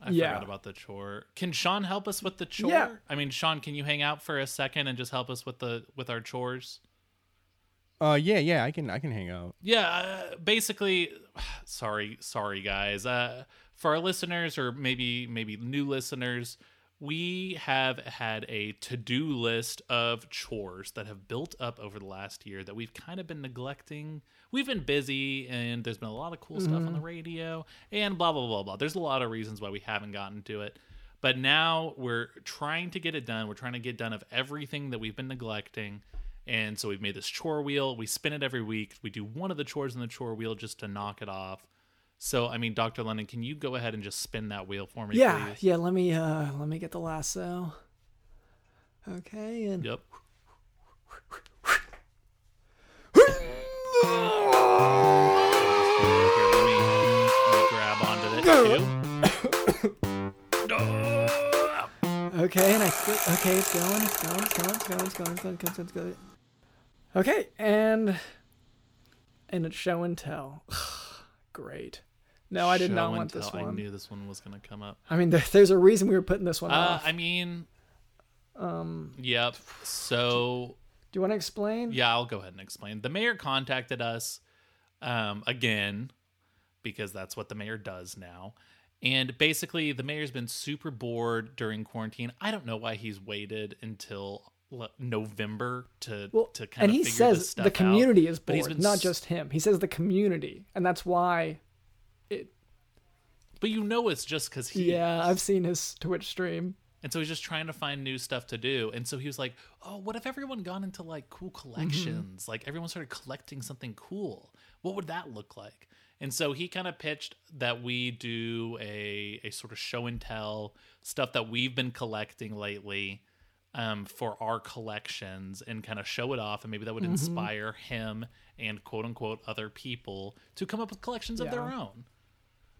I yeah. forgot about the chore. Can Sean help us with the chore? Yeah. I mean, Sean, can you hang out for a second and just help us with the with our chores? Uh yeah, yeah, I can I can hang out. Yeah, uh, basically sorry, sorry guys. Uh for our listeners or maybe maybe new listeners, we have had a to-do list of chores that have built up over the last year that we've kind of been neglecting. We've been busy and there's been a lot of cool stuff on the mm-hmm. radio and blah blah blah blah. There's a lot of reasons why we haven't gotten to it. But now we're trying to get it done. We're trying to get done of everything that we've been neglecting. And so we've made this chore wheel. We spin it every week. We do one of the chores in the chore wheel just to knock it off. So, I mean, Dr. Lennon, can you go ahead and just spin that wheel for me, yeah, please? yeah. Let me uh, let me get the lasso. Okay, and Yep. Here, let me, let me grab onto that too. Okay, and I okay, it's going, it's going, it's going, it's going, it's going, it's going, it's going, it's going. Okay, and and it's show and tell. Great. No, I did Show not want this tell. I knew this one was going to come up. I mean, there, there's a reason we were putting this one Uh, off. I mean, um, yep. So, do you want to explain? Yeah, I'll go ahead and explain. The mayor contacted us um, again because that's what the mayor does now. And basically, the mayor's been super bored during quarantine. I don't know why he's waited until November to Well, to kind and of he says the community out. is But bored, been not just him. He says the community, and that's why. It, But you know, it's just because he. yeah, I've seen his Twitch stream. And so he's just trying to find new stuff to do. And so he was like, "Oh, what if everyone gone into like cool Mm-hmm. collections? Like everyone started collecting something cool. what would that look like? And so he kind of pitched that we do a a sort of show and tell stuff that we've been collecting lately um, for our collections and kind of show it off, and maybe that would Mm-hmm. inspire him and quote unquote other people to come up with collections of their own.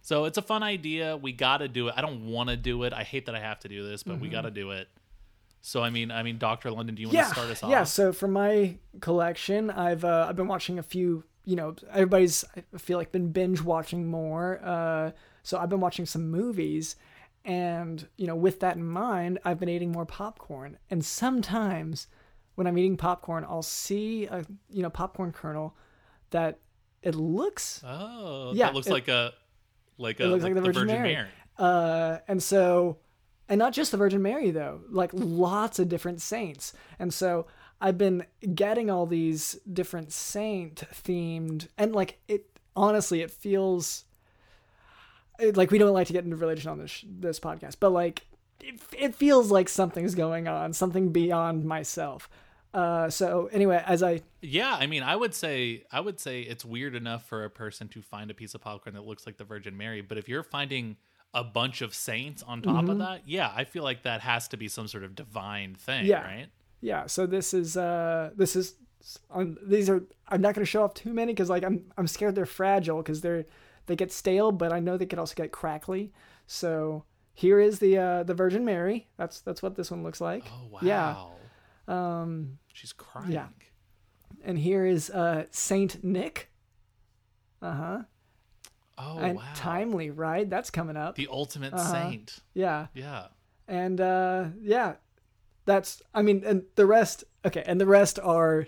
So it's a fun idea. We got to do it. I don't want to do it. I hate that I have to do this, but we got to do it. So I mean, I mean, Doctor London, do you want Mm-hmm. yeah, to start us off? yeah. So for my collection, I've uh, I've been watching a few. You know, everybody's I feel like been binge watching more. Uh, so I've been watching some movies, and you know, with that in mind, I've been eating more popcorn. And sometimes, when I'm eating popcorn, I'll see a you know popcorn kernel that it looks Oh, Yeah, that looks it- like a like a it looks like, the Virgin, Mary. Uh, and so, and not just the Virgin Mary though, like lots of different saints. And so I've been getting all these different saint themed, and like it honestly, it feels it, like we don't like to get into religion on this sh- this podcast, but like it, it feels like something's going on, something beyond myself. Uh, so anyway, as I Yeah, I mean, I would say I would say it's weird enough for a person to find a piece of popcorn that looks like the Virgin Mary, but if you're finding a bunch of saints on top Mm-hmm. of that, yeah, I feel like that has to be some sort of divine thing, Yeah. right? yeah so this is uh this is um, these are i'm not going to show off too many because like i'm i'm scared they're fragile because they're they get stale but i know they could also get crackly so here is the uh the virgin mary that's that's what this one looks like Oh wow. yeah um She's crying. yeah. and here is uh saint nick uh-huh Oh and wow. timely right that's coming up The ultimate Uh-huh. saint. yeah Yeah. and uh yeah that's i mean and the rest okay and the rest are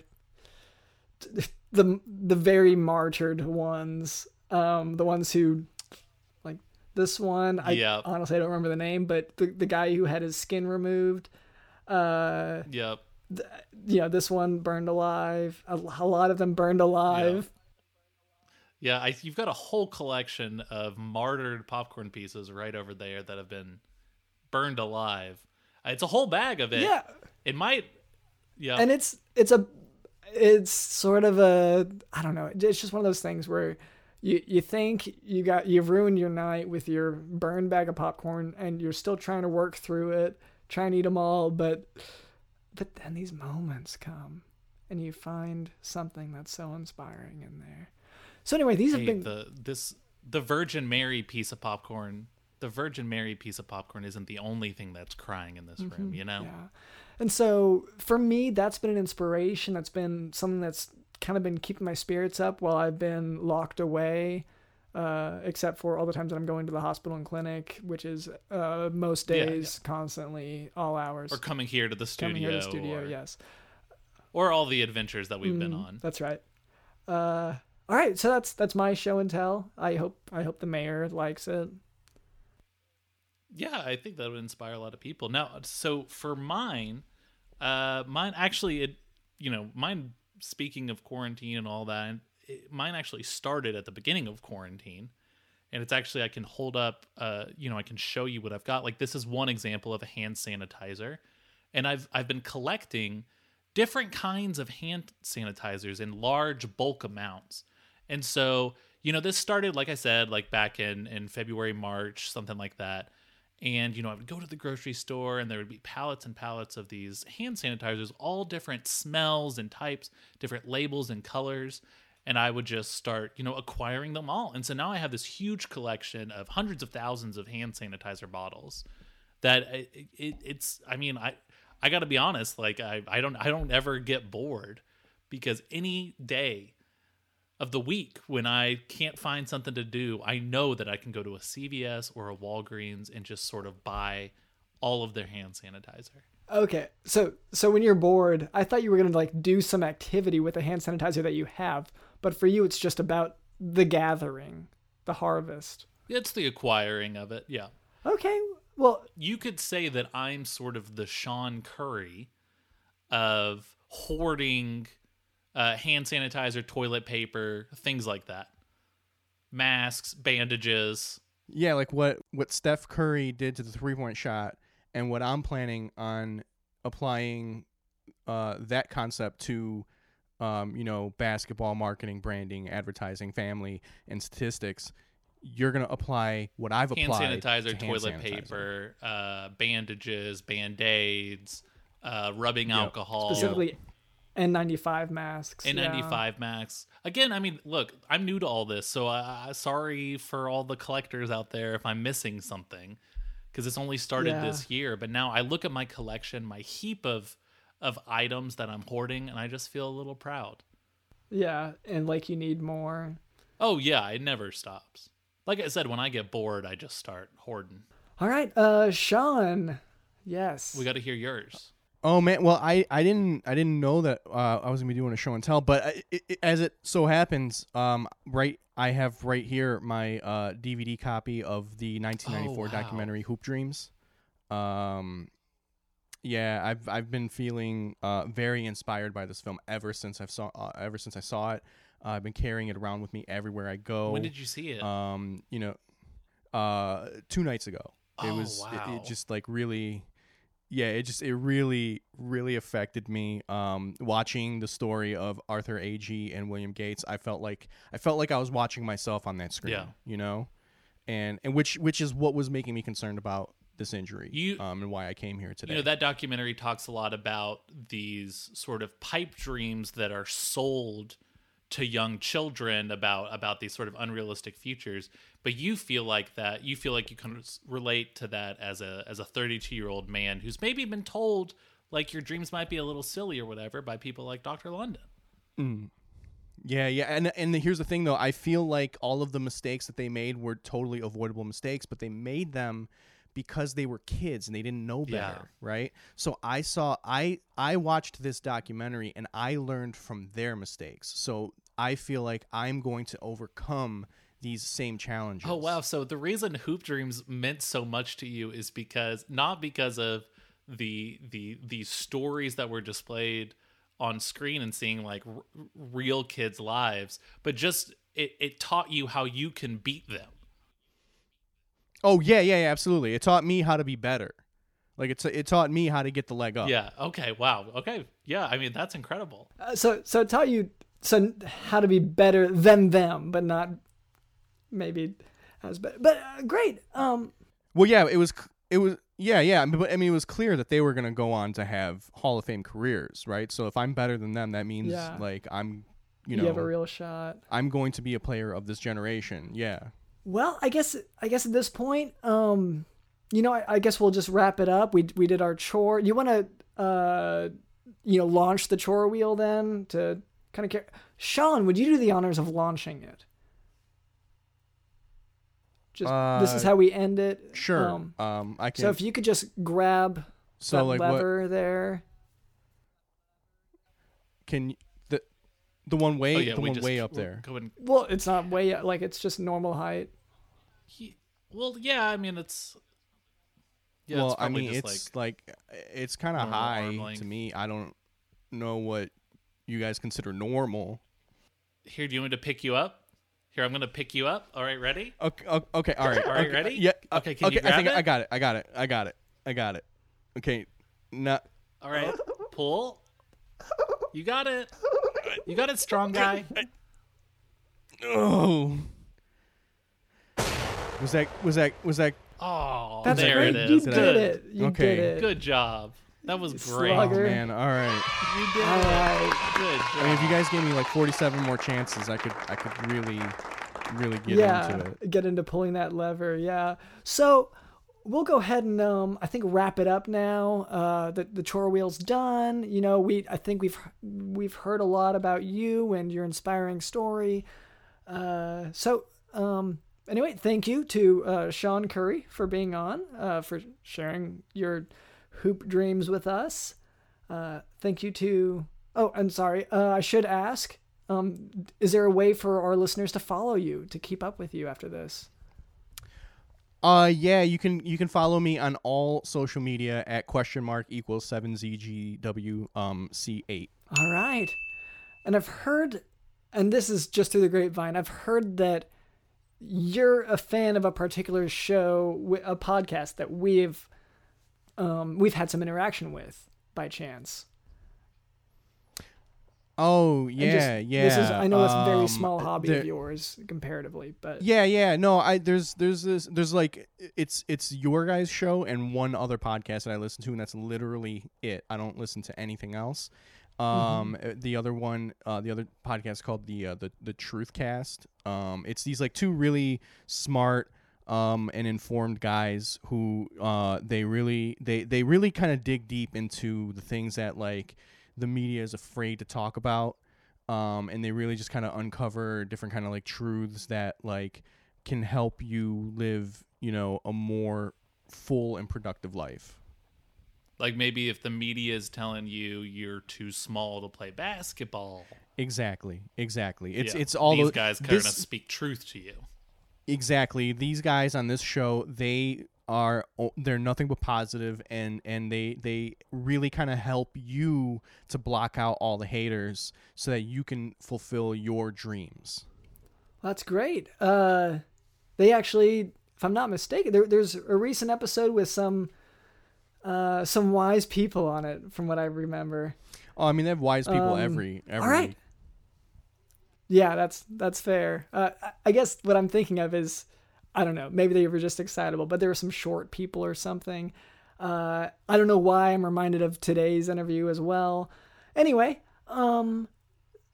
the the very martyred ones um the ones who like this one i Yep. honestly i don't remember the name but the, the guy who had his skin removed uh Yep. you know this one burned alive a, a lot of them burned alive Yeah, I, you've got a whole collection of martyred popcorn pieces right over there that have been burned alive. It's a whole bag of it. yeah It might. Yeah. and it's it's a it's sort of a i don't know it's just one of those things where you you think you got you've ruined your night with your burned bag of popcorn and you're still trying to work through it trying to eat them all but but then these moments come and you find something that's so inspiring in there so anyway these have been the this the Virgin Mary piece of popcorn. The Virgin Mary piece of popcorn isn't the only thing that's crying in this room. You know. Mm-hmm. Yeah. And so for me, that's been an inspiration. That's been something that's kind of been keeping my spirits up while I've been locked away, uh, except for all the times that I'm going to the hospital and clinic, which is uh, most Yeah, days, constantly, all hours. Or coming here to the studio. coming here to the studio, or, yes. Or all the adventures that we've been Mm, on. That's right. Uh, all right, so that's that's my show and tell. I hope I hope the mayor likes it. Yeah, I think that would inspire a lot of people. Now, so for mine, uh, mine actually, it, you know, mine. Speaking of quarantine and all that, it, mine actually started at the beginning of quarantine, and it's actually I can hold up, uh, you know, I can show you what I've got. Like this is one example of a hand sanitizer, and I've I've been collecting different kinds of hand sanitizers in large bulk amounts. And so, you know, this started, like I said, like back in, in February, March, something like that. And, you know, I would go to the grocery store and there would be pallets and pallets of these hand sanitizers, all different smells and types, different labels and colors. And I would just start, you know, acquiring them all. And so now I have this huge collection of hundreds of thousands of hand sanitizer bottles that it, it, it's, I mean, I, I got to be honest, like I, I don't, I don't ever get bored because any day of the week when I can't find something to do, I know that I can go to a CVS or a Walgreens and just sort of buy all of their hand sanitizer. Okay, so so when you're bored, I thought you were gonna like do some activity with the hand sanitizer that you have, but for you, it's just about the gathering, the harvest. It's the acquiring of it. Yeah. Okay, well, You could say that I'm sort of the Sean Curry of hoarding uh, hand sanitizer, toilet paper, things like that. Masks, bandages. Yeah, like what what Steph Curry did to the three point shot, and what I'm planning on applying uh, that concept to um, you know, basketball marketing, branding, advertising, family, and statistics, you're gonna apply what I've hand applied. sanitizer, to hand toilet sanitizer. Toilet paper, uh, bandages, band aids, uh, rubbing Yep. alcohol, Specifically, N95 masks. yeah. N95 Max. Again, I mean, look, I'm new to all this, so uh, sorry for all the collectors out there if I'm missing something, because it's only started Yeah. this year. But now I look at my collection, my heap of of items that I'm hoarding, and I just feel a little proud. Yeah, and like you need more. Oh yeah, it never stops. Like I said, when I get bored, I just start hoarding. All right, uh, Sean. Yes. We got to hear yours. Oh man, well I, I didn't I didn't know that uh, I was gonna be doing a show and tell, but I- it, it, as it so happens, um, right I have right here my uh, DVD copy of the 1994 Oh, wow. documentary Hoop Dreams. Um, yeah, I've I've been feeling uh, very inspired by this film ever since I've saw uh, ever since I saw it. Uh, I've been carrying it around with me everywhere I go. When did you see it? um you know uh two nights ago it Oh, was it- it, just like really yeah it just it really really affected me um watching the story of arthur Agee and william gates i felt like i felt like i was watching myself on that screen Yeah. you know? And and which which is what was making me concerned about this injury You- um and why i came here today. You know, that documentary talks a lot about these sort of pipe dreams that are sold to young children about about these sort of unrealistic futures. But you feel like that you feel like you can relate to that as a as a 32 year old man who's maybe been told like your dreams might be a little silly or whatever by people like Dr. London. Mm. Yeah, yeah, and and here's the thing though, I feel like all of the mistakes that they made were totally avoidable mistakes, but they made them because they were kids and they didn't know better, Yeah. right? So I saw I I watched this documentary and I learned from their mistakes. So I feel like I'm going to overcome these same challenges. Oh wow! So the reason Hoop Dreams meant so much to you is because not because of the the the stories that were displayed on screen and seeing like r- real kids' lives, but just it, it taught you how you can beat them. Oh yeah, yeah, yeah, absolutely. It taught me how to be better. Like it's it taught me how to get the leg up. Yeah. Okay. Wow. Okay. Yeah. I mean, that's incredible. Uh, so so it taught you so how to be better than them, but not maybe as better. But uh, great. Um, Well, yeah, it was it was yeah, yeah. I mean, But I mean, it was clear that they were going to go on to have Hall of Fame careers, right? So if I'm better than them, that means Yeah. like I'm, you know, you, have a real shot. I'm going to be a player of this generation. Yeah. Well, I guess I guess at this point, um, you know, I, I guess we'll just wrap it up. We we did our chore. You want to, uh, you know, launch the chore wheel then to kind of care. Sean, would you do the honors of launching it? Just this is Uh, how we end it. Sure. Um, Um, I can. so if you could just grab so that like what lever there. can y- the the one way oh yeah. the one just way up we're there. Going, Well, it's not way up, like it's just normal height. He, well, yeah. I mean, it's. Yeah, well, it's I mean, it's like like, it's kind of high to me. I don't know what you guys consider normal. here. Do you want me to pick you up? Here, I'm gonna pick you up. All right, ready? Okay, okay, all right. All right, okay, ready? Yeah. uh, Okay, can okay, you I think grab I got it. I got it. I got it. I got it. Okay. Now, All right, pull. You got it. You got it, strong guy. oh. Was that was that was that Oh, That's there great. it You did Good. it. You Okay. did it. Good job. That was great. oh man, all right. You did All it. right. Good I mean, if you guys gave me like 47 more chances, I could I could really really get yeah, into it. get into pulling that lever. Yeah. So we'll go ahead and um, I think wrap it up now. Uh, the the chore wheel's done. You know, we I think we've we've heard a lot about you and your inspiring story. Uh, so um, anyway, thank you to uh, Sean Curry for being on, uh, for sharing your hoop dreams with us. Uh, thank you to. Oh, I'm sorry. Uh, I should ask. Um, is there a way for our listeners to follow you to keep up with you after this? Uh yeah, you can you can follow me on all social media at question mark equals 7zgw um c8. All right. And I've heard, and this is just through the grapevine, I've heard that you're a fan of a particular show, a podcast that we've um, we've had some interaction with by chance. Oh yeah, just- yeah. This is I know it's a very um, small hobby there- of yours comparatively, but Yeah, yeah. No, I there's there's this there's like it's it's your guys' show and one other podcast that I listen to, and that's literally it. I don't listen to anything else. Um, uh, the other one, uh, the other podcast called the uh, the the Truth Cast. Um, it's these like two really smart um and informed guys who uh they really they they really kind of dig deep into the things that like the media is afraid to talk about. Um, and they really just kind of uncover different kind of like truths that like can help you live you know a more full and productive life Like maybe if the media is telling you you're too small to play basketball, exactly exactly it's yeah, it's all these tho- guys kind of this- speak truth to you. exactly these guys on this show they are they're nothing but positive and and they they really kind of help you to block out all the haters so that you can fulfill your dreams That's great. Uh, they actually, if I'm not mistaken, there, there's a recent episode with some uh, some wise people on it, from what I remember. oh i mean they have wise people Um, every every all right. Yeah, that's that's fair. Uh, I- I guess what I'm thinking of is, I don't know, maybe they were just excitable, but there were some short people or something. Uh, I don't know why I'm reminded of today's interview as well. Anyway, um,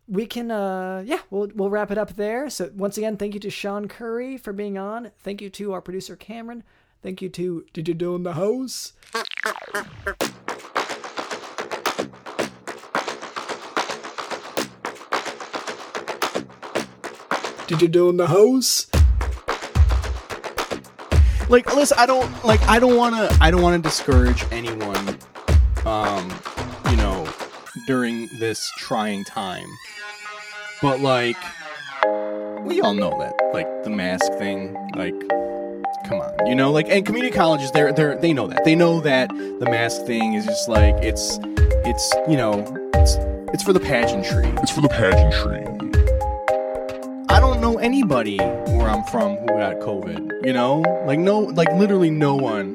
we can, uh, yeah, we'll we'll wrap it up there. So once again, thank you to Sean Curry for being on. Thank you to our producer Cameron. Thank you to Did You Do in the House? Did you do in the house? like listen i don't like i don't want to i don't want to discourage anyone um you know during this trying time but like we all know that like the mask thing like come on you know like and community colleges they're they're they know that they know that the mask thing is just like it's it's you know it's it's for the pageantry It's for the pageantry. I don't know anybody where I'm from who got COVID. You know, like no, like literally no one.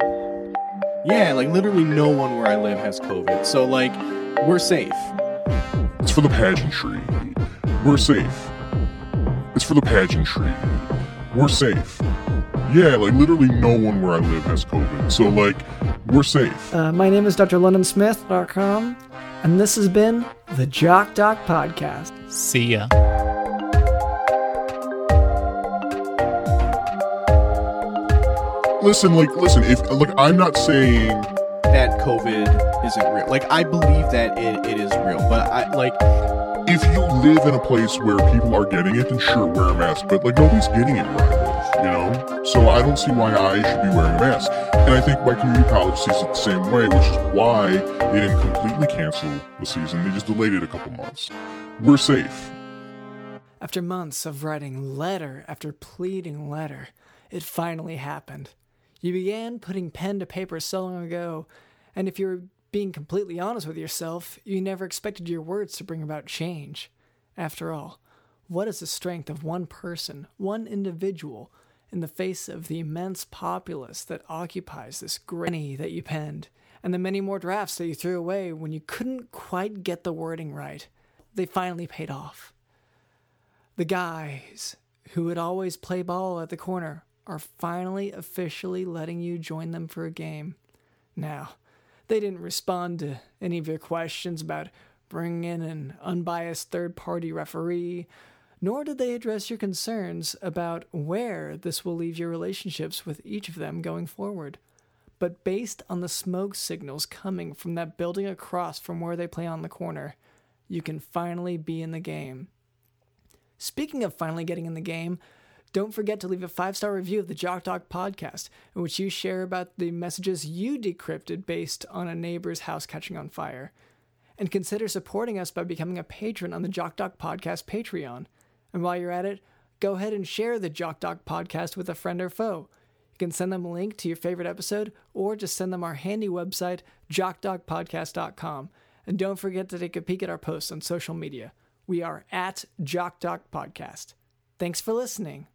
Yeah, like literally no one where I live has COVID. So like, we're safe. It's for the pageantry. We're safe. It's for the pageantry. We're safe. Yeah, like literally no one where I live has COVID. So like, we're safe. Uh, my name is Dr. LondonSmith.com, and this has been the Jock Doc Podcast. See ya. Listen, like, listen. If like, I'm not saying That COVID isn't real. Like I believe that it, it is real, but I like if you live in a place where people are getting it, then sure, wear a mask. But like nobody's getting it where I live, you know. So I don't see why I should be wearing a mask. And I think my community college sees it the same way, which is why they didn't completely cancel the season. They just delayed it a couple months. We're safe. After months of writing letter after pleading letter, it finally happened. You began putting pen to paper so long ago, and if you're being completely honest with yourself, you never expected your words to bring about change. After all, what is the strength of one person, one individual, in the face of the immense populace that occupies this granny that you penned, and the many more drafts that you threw away when you couldn't quite get the wording right? They finally paid off. The guys who would always play ball at the corner are finally officially letting you join them for a game. Now, they didn't respond to any of your questions about bringing in an unbiased third party referee, nor did they address your concerns about where this will leave your relationships with each of them going forward. But based on the smoke signals coming from that building across from where they play on the corner, you can finally be in the game. Speaking of finally getting in the game, don't forget to leave a five star review of the Jock Doc podcast, in which you share about the messages you decrypted based on a neighbor's house catching on fire. And consider supporting us by becoming a patron on the Jock Doc podcast Patreon. And while you're at it, go ahead and share the Jock Doc podcast with a friend or foe. You can send them a link to your favorite episode or just send them our handy website, jockdocpodcast.com. And don't forget to take a peek at our posts on social media. We are at Jock Doc Podcast. Thanks for listening.